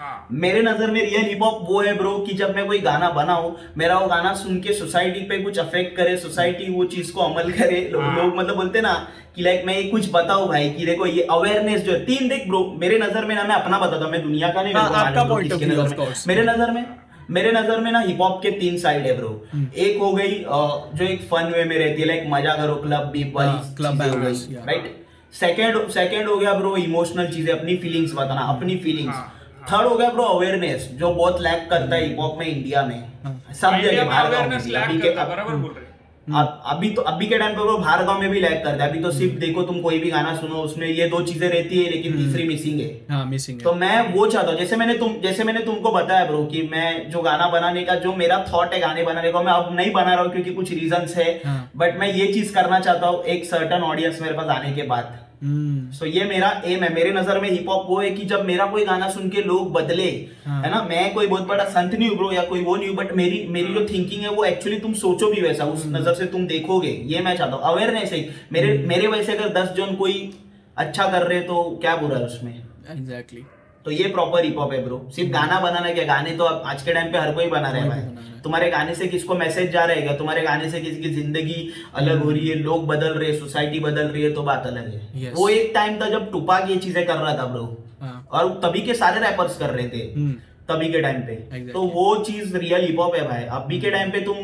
हाँ मेरे नज़र में रियल हिप हॉप वो है ब्रो कि जब मैं कोई गाना बनाऊ मेरा वो गाना सुन के सोसाइटी पे कुछ अफेक्ट करे सोसाइटी वो चीज़ को अमल करे लो, हाँ। लोग मतलब बोलते ना कि लाइक मैं ये कुछ बताऊँ भाई कि देखो ये अवेयरनेस जो है तीन देख ब्रो मेरे नज़र में ना मैं अपना बताता हूँ, मैं दुनिया का नहीं हाँ, आपका नज़र में। मेरे नज़र में मेरे नज़र में ना हिप हॉप के तीन साइड है ब्रो हम्म। एक हो गई जो एक फन वे में रहती है लाइक मज़ा करो क्लब बीप हाँ, वाली हो yeah. राइट सेकंड सेकंड हो गया ब्रो इमोशनल चीज़ें अपनी फीलिंग्स बताना अपनी फीलिंग्स हाँ, हाँ। थर्ड हो गया ब्रो अवेयरनेस जो बहुत लैक करता है हिप हॉप में इंडिया में। हाँ। सब जगह बाहर गाँव में awareness भी। lack अभी के करता है, बराबर बोल रहे हैं। अब अभी तो अभी के टाइम पे वो बाहर गाँव में भी लैक करता है। अभी तो सिर्फ़ देखो तुम कोई भी गाना सुनो उसमें ये दो चीज़ें रहती है लेकिन तीसरी मिसिंग है। हाँ मिसिंग तो मैं वो चाहता हूँ जैसे मैंने तुम जैसे मैंने तुमको बताया ब्रो कि मैं जो गाना बनाने का जो मेरा थॉट है गाने बनाने का मैं अब नहीं बना रहा हूँ क्योंकि कुछ रीजन है। हाँ। बट मैं ये चीज़ करना चाहता हूँ एक सर्टन ऑडियंस मेरे पास आने के बाद। हम्म। सो ये मेरा एम है। मेरे नज़र में हिप हॉप वो है कि जब मेरा कोई गाना सुन के लोग बदले हाँ। है ना? मैं कोई बहुत बड़ा संत नहीं उभरू ब्रो या कोई वो नहीं बट मेरी मेरी जो थिंकिंग है वो एक्चुअली तुम सोचो भी वैसा उस नज़र से तुम देखोगे। ये मैं चाहता हूँ। अवेयरनेस है। मेरे मेरे वैसे अगर दस जन कोई अच्छा कर रहे तो क्या बुरा है उसमें? एग्जैक्टली तो ये प्रॉपर हिप हॉप है ब्रो सिर्फ़ गाना बनाना क्या? गाने तो अब आज के टाइम पे हर कोई बना रहा है तुम्हारे गाने से किसको मैसेज जा रहा क्या? तुम्हारे गाने से किसी की ज़िंदगी अलग हो रही है? लोग बदल रहे सोसाइटी बदल रही है तो बात अलग है. Yes. वो एक टाइम था जब टुपाक ये चीज़ें कर रहा था ब्रो हाँ. और तभी के सारे रैपर्स कर रहे थे. हम्म. तभी के टाइम पे. Exactly. तो वो चीज़ रियल हिप हॉप है भाई. अभी के टाइम पे तुम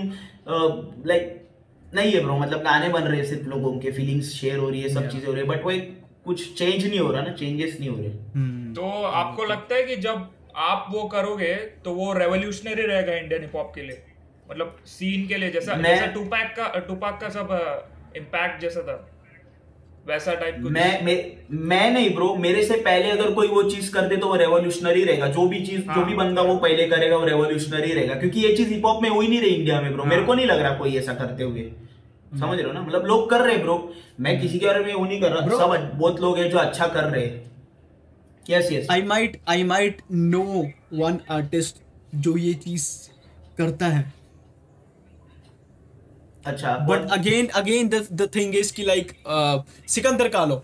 लाइक नहीं है ब्रो मतलब गाने बन रहे हैं सिर्फ़ लोगों के. फीलिंग्स शेयर हो रही है सब चीज़ें हो रही है बट वो एक कुछ चेंज नहीं हो रहा ना चेंजेस नहीं हो रहे। हम्म। तो आपको लगता है कि जब आप वो करोगे तो वो रेवोल्यूशनरी रहेगा इंडियन हिप हॉप के लिए? मतलब सीन के लिए जैसा जैसा टूपैक का टूपैक का सब इम्पैक्ट जैसा था। वैसा टाइप कुछ? मैं मैं मैं नहीं ब्रो मेरे से पहले अगर कोई वो चीज़ कर दे तो वो रेवोल्यूशनरी रहेगा। जो भी चीज़ हाँ, जो भी। बंदा वो पहले करेगा वो रेवोल्यूशनरी रहेगा। क्योंकि ये चीज़ हिप हॉप में हो ही नहीं रही इंडिया में ब्रो हाँ। मेरे को नहीं लग रहा कोई ऐसा करते हुए। समझ रहे हो ना? मतलब लोग कर रहे हैं ब्रो मैं किसी के बारे में वो नहीं कर रहा। सब बहुत लोग हैं जो अच्छा कर रहे हैं। Yes yes I might I might know one artist जो ये चीज़ करता है। अच्छा but again again the the thing is कि लाइक सिकंदर कालो।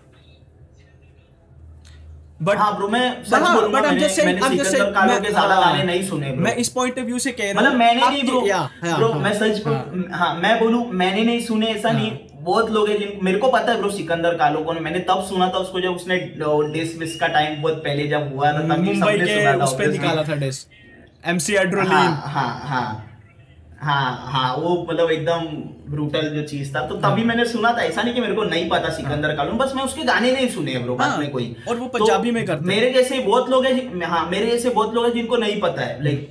बट हाँ ब्रो मैं सच बोलूँगा बट आई एम मैंने जस्ट सेइंग मैंने आई एम जस्ट सिकंदर कालो के ज़्यादा हाँ। गाने नहीं सुने ब्रो मैं इस पॉइंट ऑफ़ व्यू से कह रहा मतलब मैंने नहीं ब्रो हाँ, ब्रो हाँ, मैं सच हाँ। हाँ मैं बोलूँ मैंने नहीं सुने ऐसा हाँ। नहीं बहुत लोग हैं जिन मेरे को पता है ब्रो सिकंदर कालो को मैंने तब सुना था उसको जब उसने डिस विस का टाइम बहुत पहले जब हुआ था मुंबई सबने सुना था उस पे निकाला था डिस एमसी हाँ हाँ हाँ हाँ हाँ वो मतलब एकदम ब्रूटल जो चीज़ था। तो तभी मैंने सुना था ऐसा नहीं कि मेरे को नहीं पता सिकंदर कालो बस मैं उसके गाने नहीं सुने ब्रो हाँ, में कोई। और वो पंजाबी तो में करते मेरे जैसे बहुत लोग हैं हाँ मेरे जैसे बहुत लोग हैं जिनको नहीं पता है लाइक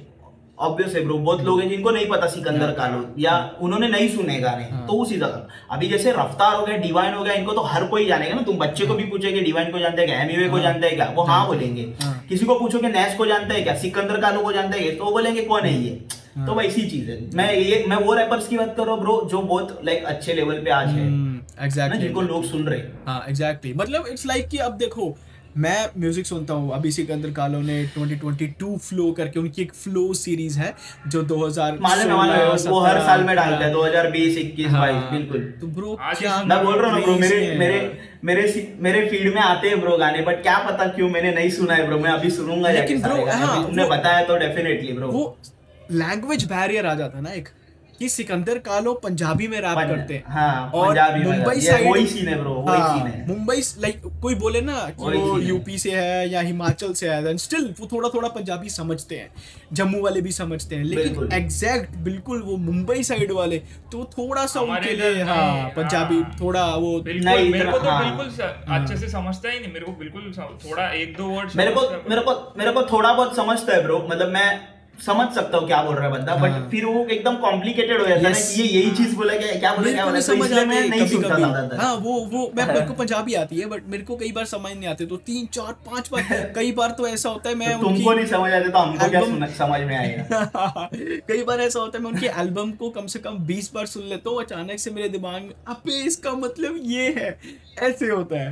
ऑब्वियस है ब्रो बहुत लोग हैं जिनको नहीं पता सिकंदर कालो या उन्होंने नहीं सुने गाने हाँ। तो उसी जगह। अभी जैसे रफ्तार हो गया डिवाइन हो गया इनको तो हर कोई जानेगा ना तुम बच्चे को भी पूछोगे डिवाइन को जानते हैं क्या एमयूए को हाँ। जानते हैं क्या वो हाँ बोलेंगे। हाँ। किसी को पूछोगे नैस को जानते हैं क्या सिकंदर कालो को जानते हैं? तो बोलेंगे कौन है ये? हाँ। तो वैसी चीज़ है। मैं ये मैं वो रैपर्स की बात कर रहा हूँ ब्रो जो बहुत लाइक अच्छे लेवल पे आज है। एग्जैक्टली जिनको लोग सुन रहे हैं। हाँ एग्जैक्टली मतलब इट्स लाइक कि अब देखो मैं म्यूज़िक सुनता हूँ अभी सिकंदर कालो ने 2022 फ्लो करके उनकी एक फ्लो सीरीज़ है जो 2000 मालूम है मालूम वो हर साल में डालता है 2020 21 हाँ। 22 बिल्कुल। तो ब्रो क्या मैं बोल रहा हूँ ना ब्रो मेरे मेरे मेरे मेरे फ़ीड में आते हैं ब्रो गाने बट क्या पता क्यों मैंने नहीं सुना है ब्रो मैं अभी सुनूँगा लेकिन गाने। हाँ, तुमने बताया तो डेफिनेटली ब्रो वो लैंग्वेज बैरियर आ जाता है ना एक कि सिकंदर कालो पंजाबी में रैप करते हैं। हाँ, और मुंबई साइड है है। मुंबई लाइक कोई बोले ना कि वो यूपी से है या हिमाचल से है देन स्टिल वो थोड़ा थोड़ा पंजाबी समझते हैं जम्मू वाले भी समझते हैं। लेकिन एग्जैक्ट बिल्कुल वो मुंबई साइड वाले तो थोड़ा सा उनके लिए हाँ पंजाबी हाँ। थोड़ा वो मेरे को तो हाँ। बिल्कुल अच्छे से समझता ही नहीं मेरे को बिल्कुल थोड़ा एक दो वर्ड मेरे को मेरे को मेरे को थोड़ा बहुत समझता है ब्रो मतलब मैं समझ सकता हूँ क्या बोल रहा है बंदा बट हाँ। फिर वो एकदम कॉम्प्लिकेटेड हो जाता है ना ये यही चीज़ बोला क्या क्या बोला क्या बोला। नहीं तो समझ आते मैं नहीं सुनता ज़्यादातर। हाँ वो वो मैं मेरे को पंजाबी आती है बट मेरे को कई बार समझ नहीं आते तो तीन चार पाँच बार कई बार तो ऐसा होता है मैं तो तुमको नहीं समझ आते तो हमको क्या समझ में आएगा? कई बार ऐसा होता है मैं उनके एल्बम को कम से कम बीस बार सुन लेता हूँ अचानक से मेरे दिमाग में अबे इसका मतलब ये है। ऐसे होता है।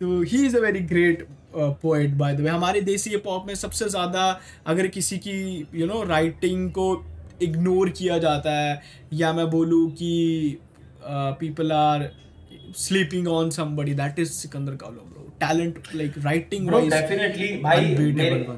तो he is a very great poet by the way हमारे देसी पॉप में सबसे ज़्यादा अगर किसी की यू नो राइटिंग को इग्नोर किया जाता है या मैं बोलूँ कि people are sleeping on somebody that is Sikandar Kahlon bro talent like writing wise definitely भाई।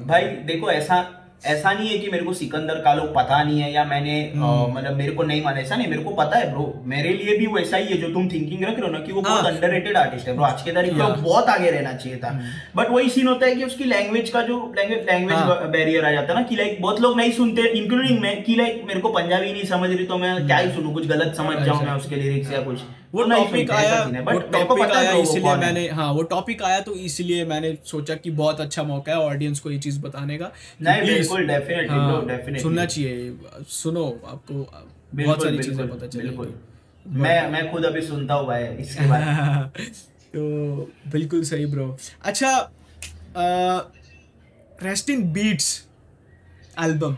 भाई देखो ऐसा ऐसा नहीं है कि मेरे को सिकंदर का लोग पता नहीं है या मैंने हम्म। मतलब मेरे को नहीं माना। ऐसा नहीं मेरे को पता है ब्रो मेरे लिए भी वैसा ही है जो तुम थिंकिंग रख रहे हो ना कि वो बहुत अंडर आर्टिस्ट है ब्रो आज के तारीख में बहुत आगे रहना चाहिए था। बट वही सीन होता है कि उसकी लैंग्वेज का जो लैंग्वेज हाँ। लैंग्वेज बैरियर आ जाता है ना कि लाइक बहुत लोग नहीं सुनते इंक्लूडिंग मैं कि लाइक मेरे को पंजाबी नहीं समझ रही तो मैं क्या ही सुनू? कुछ गलत समझ जाऊँ मैं उसके लिरिक्स या कुछ। हम्म। वो टॉपिक आया टॉपिक आया इसलिए है। मैंने हाँ वो टॉपिक आया तो इसलिए मैंने सोचा कि बहुत अच्छा मौका है ऑडियंस को ये चीज़ बताने का हाँ. सुनना चाहिए सुनो आपको बहुत सारी चीज़ें पता चलेगी मैं मैं खुद अभी सुनता हूँ भाई इसके तो बिल्कुल सही ब्रो अच्छा रेस्ट इन बीट्स एल्बम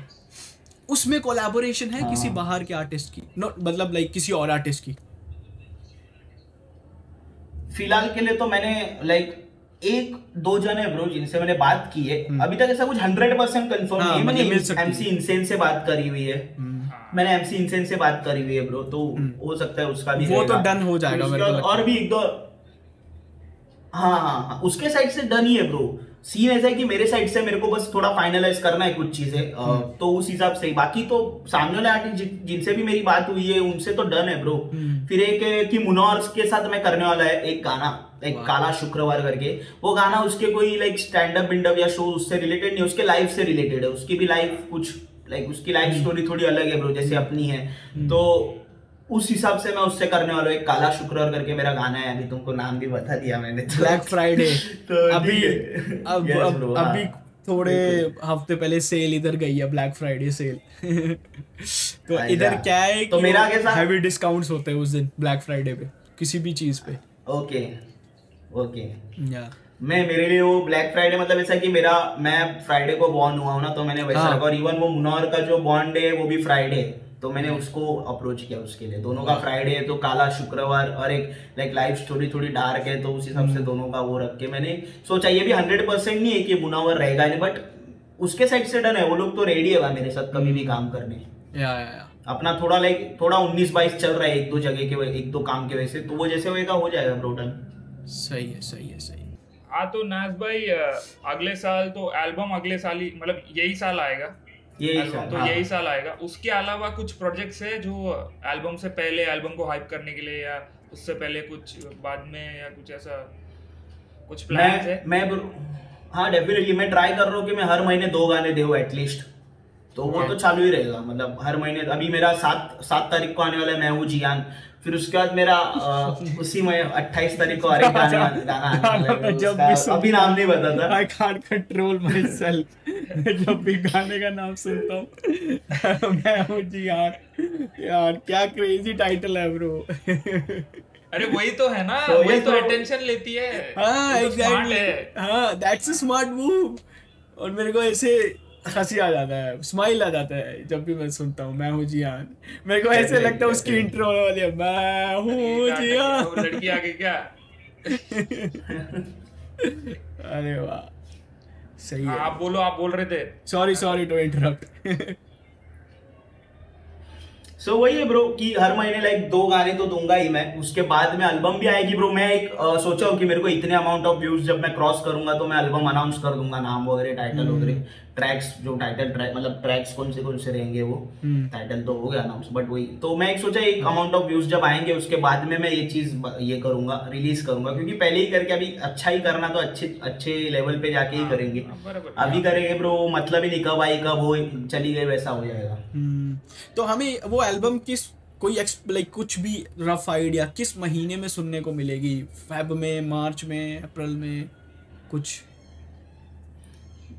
उसमें कोलैबोरेशन है हाँ. किसी हाँ। बाहर के आर्टिस्ट की नो मतलब लाइक किसी और आर्टिस्ट की फ़िलहाल के लिए तो मैंने लाइक एक दो जन है ब्रो जिनसे मैंने बात की है अभी तक ऐसा कुछ हंड्रेड परसेंट कन्फर्म हम्म। नहीं है मतलब मैंने एमसी इंसेन से बात करी हुई है हम्म। मैंने एमसी इंसेन से बात करी हुई है ब्रो तो हो सकता है उसका भी हम्म। वो तो डन हो जाएगा, मेरे को और भी एक दो हाँ हाँ हाँ उसके साइड से डन ही है ब्रो सीन ऐसा है कि मेरे साइड से मेरे को बस थोड़ा फाइनलाइज करना है कुछ चीज़ें हम्म। तो उस हिसाब से बाकी तो सामने वाले आर्टिस्ट जिनसे भी मेरी बात हुई है उनसे तो डन है ब्रो हम्म। फिर एक कि मुनौर के साथ मैं करने वाला है एक गाना एक काला शुक्रवार करके। वो गाना उसके कोई लाइक स्टैंड अप बिल्डअप या शो उससे रिलेटेड नहीं उसके लाइफ से रिलेटेड है। उसकी भी लाइफ कुछ लाइक उसकी हम्म। लाइफ स्टोरी थोड़ी अलग है ब्रो जैसे अपनी है। तो उस हिसाब से मैं उससे करने वाला हूँ। एक काला शुक्रवार करके मेरा गाना है अभी तुमको नाम भी बता दिया मैंने तो। ब्लैक फ्राइडे तो अभी है। अब Yes, अब bro, अभी हाँ। थोड़े हफ़्ते पहले सेल इधर गई है ब्लैक फ्राइडे सेल तो इधर क्या है तो मेरा कैसा- हैवी डिस्काउंट्स होते हैं उस दिन ब्लैक फ्राइडे पे किसी भी चीज़ पे। ओके। ओके। या मैं मेरे लिए वो ब्लैक फ्राइडे मतलब ऐसा कि मेरा मैं फ्राइडे को बॉर्न हुआ हूँ ना तो मैंने वैसा हाँ। और इवन वो मुनौर का जो बॉन्ड है वो भी फ्राइडे है तो मैंने उसको अप्रोच किया उसके लिए। दोनों का फ्राइडे है तो काला शुक्रवार और एक लाइक लाइफ स्टोरी थोड़ी डार्क है तो उस हिसाब हम्म। से दोनों का वो रख के मैंने सोचा ये भी हंड्रेड परसेंट नहीं है कि मुनावर रहेगा नहीं बट उसके साइड से डन है। वो लोग तो रेडी है मेरे साथ कभी हम्म। भी काम करने। या या या। अपना थोड़ा लाइक थोड़ा उन्नीस बाईस चल रहा है एक दो जगह के एक दो काम के वजह से तो वो जैसे होएगा हो जाएगा ब्रो सही है सही है सही है। हाँ तो नाज भाई अगले साल तो एल्बम अगले साल ही मतलब यही साल आएगा। यही साल, तो हाँ। यही साल आएगा। उसके अलावा कुछ प्रोजेक्ट्स है जो एल्बम से पहले एल्बम को हाइप करने के लिए या उससे पहले कुछ बाद में या कुछ ऐसा कुछ प्लान्स है? मैं मैं हाँ डेफिनेटली मैं ट्राई कर रहा हूँ कि मैं हर महीने दो गाने दे एटलीस्ट तो वो तो चालू ही रहेगा मतलब हर महीने। अभी मेरा सात सात तारीख को आने वाला है मैं हूँ जियान। फिर उसके बाद मेरा उसी में अट्ठाईस तारीख को एक गाने गाना अभी नाम नहीं बता था। I can't control myself जब भी गाने का नाम सुनता हूँ मैं हूँ जी यार यार क्या क्रेजी टाइटल है ब्रो अरे वही तो है ना तो वही ये तो तो- अटेंशन लेती है। हाँ वो तो एग्जैक्टली हाँ। दैट्स अ स्मार्ट मूव और मेरे को ऐसे हँसी आ जाता है स्माइल आ जाता है जब भी मैं सुनता हूँ मैं हूँ जियान। मेरे को ऐसे लगता है उसकी इंट्रो होने वाली है मैं हूँ जियान। लड़की आगे क्या? अरे वाह सही हाँ, है आप बोलो आप बोल रहे थे। Sorry sorry to interrupt so वही है ब्रो कि हर महीने लाइक दो गाने तो दूँगा ही मैं उसके बाद में एल्बम भी आएगी ब्रो मैं एक सोचा हूँ कि मेरे को इतने अमाउंट ऑफ़ व्यूज़ जब मैं क्रॉस करूँगा तो मैं एल्बम अनाउंस कर दूँगा नाम वगैरह टाइटल वगैरह। ट्रैक्स जो टाइटल ट्रैक मतलब ट्रैक्स कौन से कौन से रहेंगे वो हम्म। टाइटल तो हो गया अनाउंस बट वही तो मैं एक सोचा एक अमाउंट ऑफ़ व्यूज़ जब आएँगे उसके बाद में मैं ये चीज़ ये करूँगा रिलीज़ करूँगा क्योंकि पहले ही करके अभी अच्छा ही करना तो अच्छे अच्छे लेवल पे जाके ही करेंगे। हाँ, अभी करेंगे ब्रो मतलब ही नहीं कब आई कब हो चली गई वैसा हो जाएगा। हम्म, तो हमें वो एल्बम किस कोई लाइक कुछ भी रफ आइडिया किस महीने में सुनने को मिलेगी? फेब में मार्च में अप्रैल में कुछ?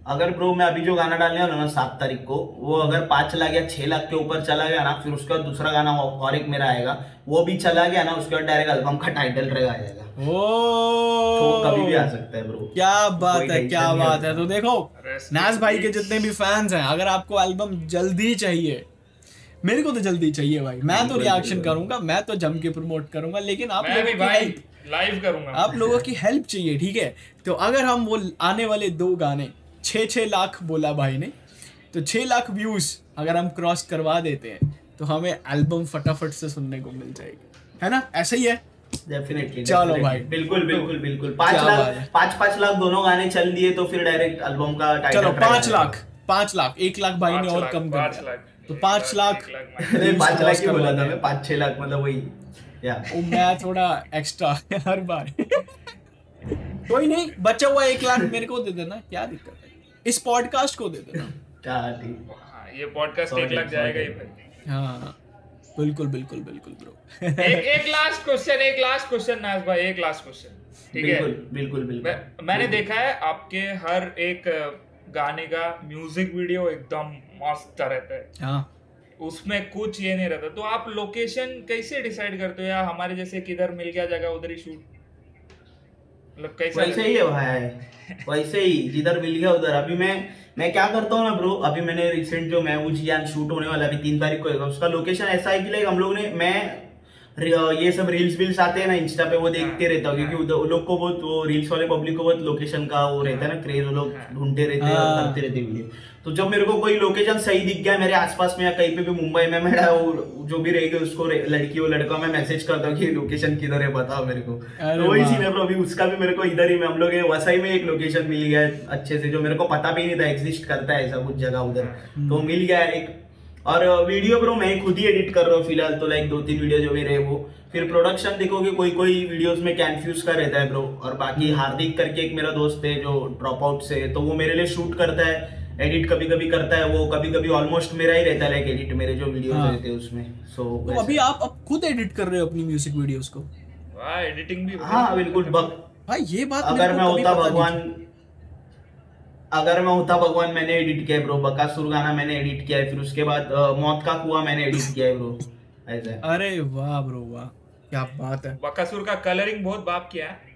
अगर ब्रो मैं अभी जो गाना डालने वाला ना सात तारीख को वो अगर पाँच लाख या छह लाख के ऊपर चला गया ना फिर उसका दूसरा गाना और एक मेरा आएगा वो भी चला गया ना उसके बाद डायरेक्ट एल्बम का टाइटल रहेगा आ जाएगा। ओ तो कभी भी आ सकता है ब्रो क्या बात है क्या बात है। तो देखो नाज भाई के जितने भी फैंस हैं अगर आपको एल्बम जल्दी चाहिए मेरे को तो जल्दी चाहिए भाई। मैं तो रिएक्शन करूँगा मैं तो जम के प्रमोट करूँगा लेकिन आप लोगों की भाई लाइव करूँगा। आप लोगों की हेल्प चाहिए ठीक है? तो अगर हम वो आने वाले दो गाने छः छः लाख बोला भाई ने। तो छः लाख व्यूज़ अगर हम क्रॉस करवा देते हैं तो हमें एल्बम फटाफट से सुनने को मिल जाएगी। है ना? ऐसा ही है। डेफिनेटली चलो भाई। बिल्कुल बिल्कुल बिल्कुल। पाँच। लाख पाँच पाँच लाख दोनों गाने चल दिए तो फिर डायरेक्ट एल्बम का टाइटल चलो पाँच लाख पाँच लाख एक लाख भाई ने पाँच और कम कर दिया। तो पाँच लाख पाँच लाख ही बोला था मैं पाँच छह लाख मतलब वही। या। मैं थोड़ा एक्स्ट्रा हर बार। कोई नहीं बचा हुआ एक लाख मेरे को दे देना क्या दिक्कत है? इस पॉडकास्ट को दे देना। हाँ, ये पॉडकास्ट एक लाख जाएगा ही sorry. भाई। हाँ बिल्कुल बिल्कुल बिल्कुल ब्रो एक एक लास्ट क्वेश्चन एक लास्ट क्वेश्चन नाज भाई एक लास्ट क्वेश्चन ठीक है? बिल्कुल बिल्कुल बिल्कुल। मैं, मैंने देखा है आपके हर एक गाने का म्यूज़िक वीडियो एकदम मस्त रहता है। हाँ। उसमें कुछ ये नहीं रहता। तो आप लोकेशन कैसे डिसाइड करते हो? या हमारे जैसे किधर मिल गया जगह उधर ही शूट मतलब कैसा वैसे ही है भाई। वैसे ही जिधर मिल गया उधर। अभी मैं मैं क्या करता हूँ ना ब्रो अभी मैंने रिसेंट जो मैं जियान शूट होने वाला अभी तीन तारीख को है उसका लोकेशन ऐसा है कि लाइक हम लोग ने मैं ये सब रील्स वील्स आते हैं ना इंस्टा पे वो देखते रहता हूँ क्योंकि उधर- लोग को बहुत वो रील्स वाले पब्लिक को बहुत लोकेशन का वो रहता है ना क्रेज वो लोग ढूंढते रहते हैं हाँ। करते रहते वीडियो तो जब मेरे को कोई लोकेशन सही दिख गया मेरे आसपास में या कहीं पे भी मुंबई में मेरा वो जो भी रहेगी उसको रे- लड़की वो लड़का मैं मैसेज करता हूँ कि लोकेशन किधर है बताओ मेरे को। तो वही सीन है अभी उसका भी मेरे को इधर ही में हम लोग वसई में एक लोकेशन मिल गया है अच्छे से जो मेरे को पता भी नहीं था एग्जिस्ट करता है ऐसा कुछ जगह उधर। तो मिल गया एक। और वीडियो ब्रो मैं खुद ही एडिट कर रहा हूँ फ़िलहाल तो लाइक दो तीन वीडियो जो भी रहे वो। फिर प्रोडक्शन देखोगे कोई कोई वीडियोस में कैनफ्यूज का रहता है ब्रो और बाकी हार्दिक करके एक मेरा दोस्त है जो ड्रॉप आउट से तो वो मेरे लिए शूट करता है। एडिट कभी कभी करता है वो कभी कभी ऑलमोस्ट मेरा ही रहता है लाइक एडिट मेरे जो वीडियोस हाँ। रहते हैं उसमें। सो तो अभी आप अब खुद एडिट कर रहे हो अपनी म्यूज़िक वीडियोस को? वाह एडिटिंग भी हाँ। बिल्कुल बक। भाई ये बात अगर मैं होता भगवान अगर मैं होता भगवान मैंने एडिट किया है ब्रो बकासुर गाना मैंने एडिट किया है फिर उसके बाद मौत का कुआँ मैंने एडिट किया है ब्रो ऐसा अरे वाह ब्रो वाह। क्या बात है। बकासुर का कलरिंग बहुत बाप किया है।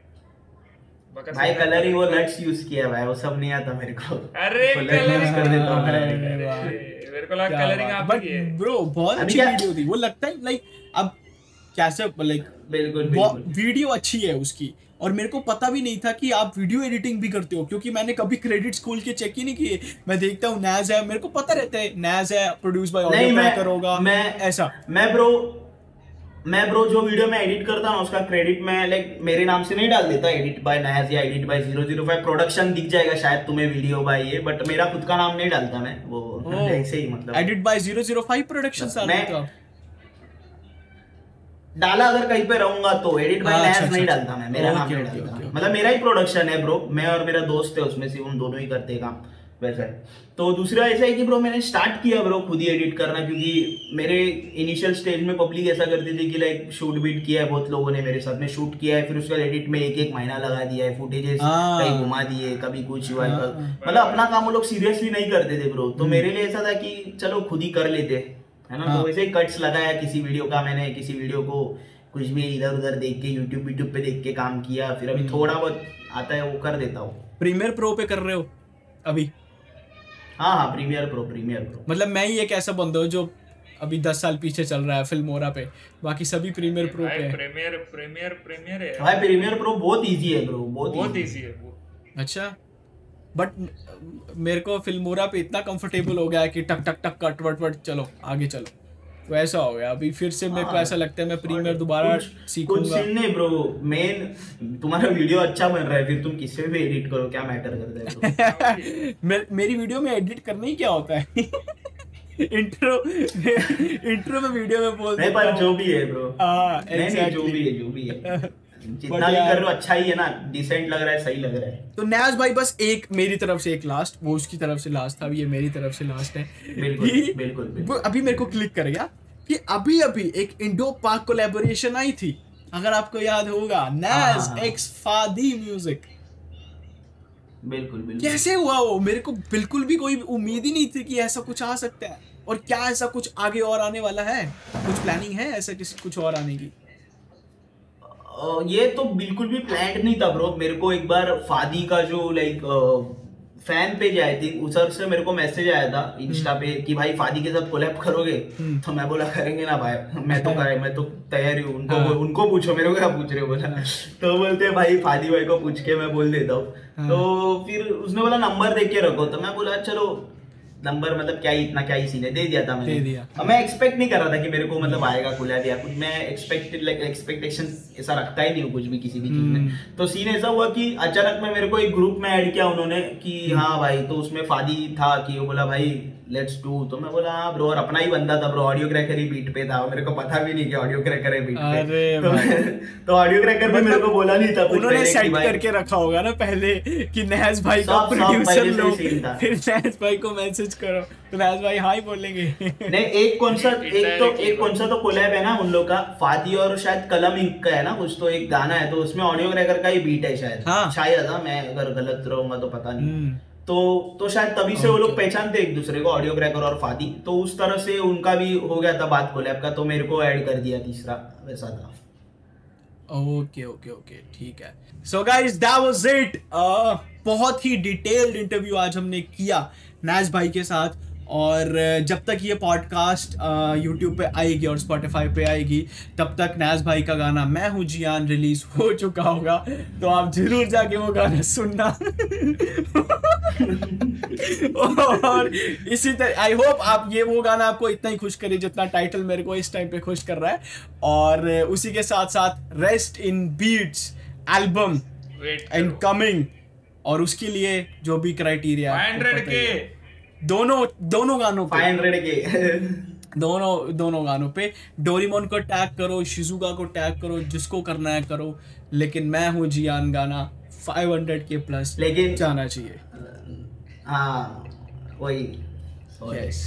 भाई का- कलरिंग वो नट्स यूज़ किया भाई वो सब नहीं आता मेरे को। अरे coloring कर देता हूँ मेरे को लगा कलरिंग आप बट की है। ब्रो बहुत अच्छी वीडियो थी। वो लगता है लाइक अब कैसे लाइक बिल्कुल बिल्कुल। वीडियो अच्छी है उसकी। और मेरे को पता भी नहीं था कि आप वीडियो एडिटिंग भी करते हो क्योंकि मैंने कभी क्रेडिट खोल के चेक ही नहीं किए। मैं देखता हूँ नैज है। मेरे को पता रहता है नैज है प्रोड्यूस बाय ऑडियो मैं ट्रैकर होगा मैं ऐसा। मैं ब्रो मैं ब्रो जो वीडियो में एडिट करता हूँ उसका क्रेडिट मैं लाइक मेरे नाम से नहीं डाल देता एडिट बाय नायज या edit by zero zero five production दिख जाएगा शायद तुम्हें वीडियो बाय ये बट मेरा खुद का नाम नहीं डालता मैं वो ऐसे ही मतलब। एडिट बाय 005 प्रोडक्शन साल मैं- तो डाला अगर कहीं पे रहूँगा तो एडिट बाय हाँ, नायज अच्छा, नहीं अच्छा, डालता मैं मेरा नाम नहीं डालता। मतलब मेरा ही प्रोडक्शन है ब्रो मैं और मेरा दोस्त है उसमें से हम दोनों ही करते काम। वैसा है। तो दूसरा ऐसा है कि ब्रो मैंने स्टार्ट किया ब्रो खुद ही एडिट करना क्योंकि मेरे इनिशियल स्टेज में पब्लिक ऐसा करती थी कि लाइक शूट बीट किया है बहुत लोगों ने मेरे साथ में शूट किया है फिर उसका एडिट में एक एक महीना लगा दिया है फुटेजेस हाँ। कहीं घुमा दिए कभी कुछ हुआ हाँ, मतलब अपना काम वो लोग सीरियसली नहीं करते थे ब्रो तो मेरे लिए ऐसा था कि चलो खुद ही कर लेते है ना? हाँ। तो वैसे ही कट्स लगाया किसी वीडियो का मैंने किसी वीडियो को कुछ भी इधर उधर देख के यूट्यूब यूट्यूब पे देख के काम किया फिर अभी थोड़ा बहुत आता है वो कर देता हूँ। प्रीमियर प्रो पे कर रहे हो अभी? हाँ हाँ प्रीमियर प्रो प्रीमियर प्रो मतलब मैं ही एक ऐसा बंदा हूँ जो अभी दस साल पीछे चल रहा है फिल्मोरा पे। बाकी सभी प्रीमियर प्रो पे प्रीमियर प्रीमियर प्रीमियर है। भाई प्रीमियर प्रो बहुत इजी है ब्रो बहुत बहुत इजी है। अच्छा। बट मेरे को फिल्मोरा पे इतना कंफर्टेबल हो गया है कि टक टक टक कट वट वट चलो आगे चलो। तो ऐसा हो गया। अभी फिर से मेरे को हाँ। ऐसा लगता है मैं प्रीमियर दोबारा सीखूँगा। कुछ नहीं ब्रो मेन तुम्हारा वीडियो अच्छा बन रहा है फिर तुम किससे भी एडिट करो क्या मैटर करता है? मे- मेरी वीडियो में एडिट करने ही क्या होता है? इंट्रो इंट्रो में वीडियो में बोल पर जो भी है ब्रो हाँ नहीं जो भी है जो भी है। जितना भी कर रहे हो अच्छा ही है ना। डिसेंट लग रहा है सही लग रहा है। तो न्याज भाई बस एक मेरी तरफ़ से एक लास्ट वो उसकी तरफ़ से लास्ट था ये मेरी तरफ़ से लास्ट है। बिल्कुल, बिल्कुल। अभी मेरे को क्लिक कर गया कि अभी अभी एक इंडो पाक कोलैबोरेशन आई थी। अगर आपको याद होगा नैज। एक्स फादी म्यूज़िक बिल्कुल बिल्कुल। कैसे हुआ वो? मेरे को बिल्कुल भी कोई उम्मीद ही नहीं थी कि ऐसा कुछ आ सकता है। और क्या ऐसा कुछ आगे और आने वाला है? कुछ प्लानिंग है ऐसा किसी कुछ और आने की? ये तो बिल्कुल भी प्लान नहीं था ब्रो मेरे को एक बार फादी का जो लाइक फ़ैन पेज आई थी उधर से मेरे को मैसेज आया था इंस्टा पे कि भाई फादी के साथ कोलैब करोगे? हम्म। तो मैं बोला करेंगे ना भाई. मैं तो करे मैं तो तैयार हूँ उनको हाँ। उनको पूछो मेरे को क्या पूछ रहे हो बोला। तो बोलते भाई फादी भाई को पूछ के मैं बोल देता हूँ। हाँ। तो फिर उसने बोला नंबर दे के रखो। तो मैं बोला चलो नंबर मतलब क्या ही इतना क्या ही सीन है दे दिया था मैंने दे दिया। अब मैं एक्सपेक्ट नहीं कर रहा था कि मेरे को मतलब आएगा खुला या कुछ मैं एक्सपेक्टेड लाइक एक्सपेक्टेशन ऐसा रखता ही नहीं हूँ कुछ भी किसी भी चीज़ में हम्म। तो सीन ऐसा हुआ कि अचानक में मेरे को एक ग्रुप में ऐड किया उन्होंने कि हम्म। हाँ भाई तो उसमें फादी था कि वो बोला भाई लेट्स डू तो मैं बोला हाँ ब्रो और अपना ही बंदा था ब्रो ऑडियो क्रैकर ही बीट पे था। मेरे को पता भी नहीं कि ऑडियो क्रैकर है बीट पे। तो तो ऑडियो क्रैकर भी मेरे को बोला नहीं था उन्होंने सेट करके रखा होगा ना पहले कि नहज भाई का प्रोड्यूसर लो ही। फिर नहज भाई को मैसेज करो। तो नहज भाई हाँ ही बोलेंगे। नहीं एक कौन सा एक तो एक कौन सा तो कोलैब है ना उन लोग का। फादी और शायद कलम इंक का है ना कुछ तो एक गाना है तो उसमें ऑडियो क्रैकर का ही बीट है शायद। हाँ। शायद हाँ मैं अगर गलत रहूँगा तो पता नहीं। हम्म, तो तो शायद तभी से वो लोग पहचानते एक दूसरे को ऑडियो क्रैकर और फादी। तो उस तरह से उनका भी हो गया था बात कोलैब का तो मेरे को ऐड कर दिया तीसरा वैसा था। ओके ओके ओके ठीक है। So guys that was it बहुत ही डिटेल्ड इंटरव्यू आज हमने किया नैज भाई के साथ। और जब तक ये पॉडकास्ट यूट्यूब पे आएगी और स्पॉटिफाई पे आएगी तब तक नैज भाई का गाना मैं हूँ जियान रिलीज़ हो चुका होगा। तो आप ज़रूर जाके वो गाना सुनना। और इसी तरह आई होप आप ये वो गाना आपको इतना ही खुश करे जितना टाइटल मेरे को इस टाइम पे खुश कर रहा है। और उसी के साथ साथ rest in beats album and coming और उसके लिए जो भी क्राइटेरिया 500 के दोनों दोनों गानों पे। फाइव हंड्रेड के। दोनों दोनों गानों पे। डोरीमोन को टैग करो शिजुका को टैग करो जिसको करना है करो। लेकिन मैं हूँ जियान गाना 500 के प्लस लेकिन जाना चाहिए। हाँ वही। यस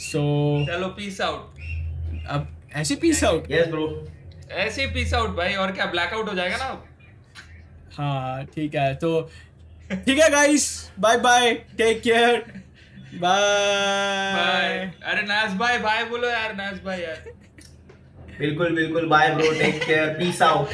सो चलो पीस आउट अब ऐसे पीस आउट यस ब्रो ऐसे पीस आउट भाई। और क्या ब्लैकआउट हो जाएगा ना हाँ ठीक है। तो ठीक है guys bye bye take care bye अरे नाज भाई बाय बोलो यार नाज भाई यार। बिल्कुल बिल्कुल bye bro take care peace out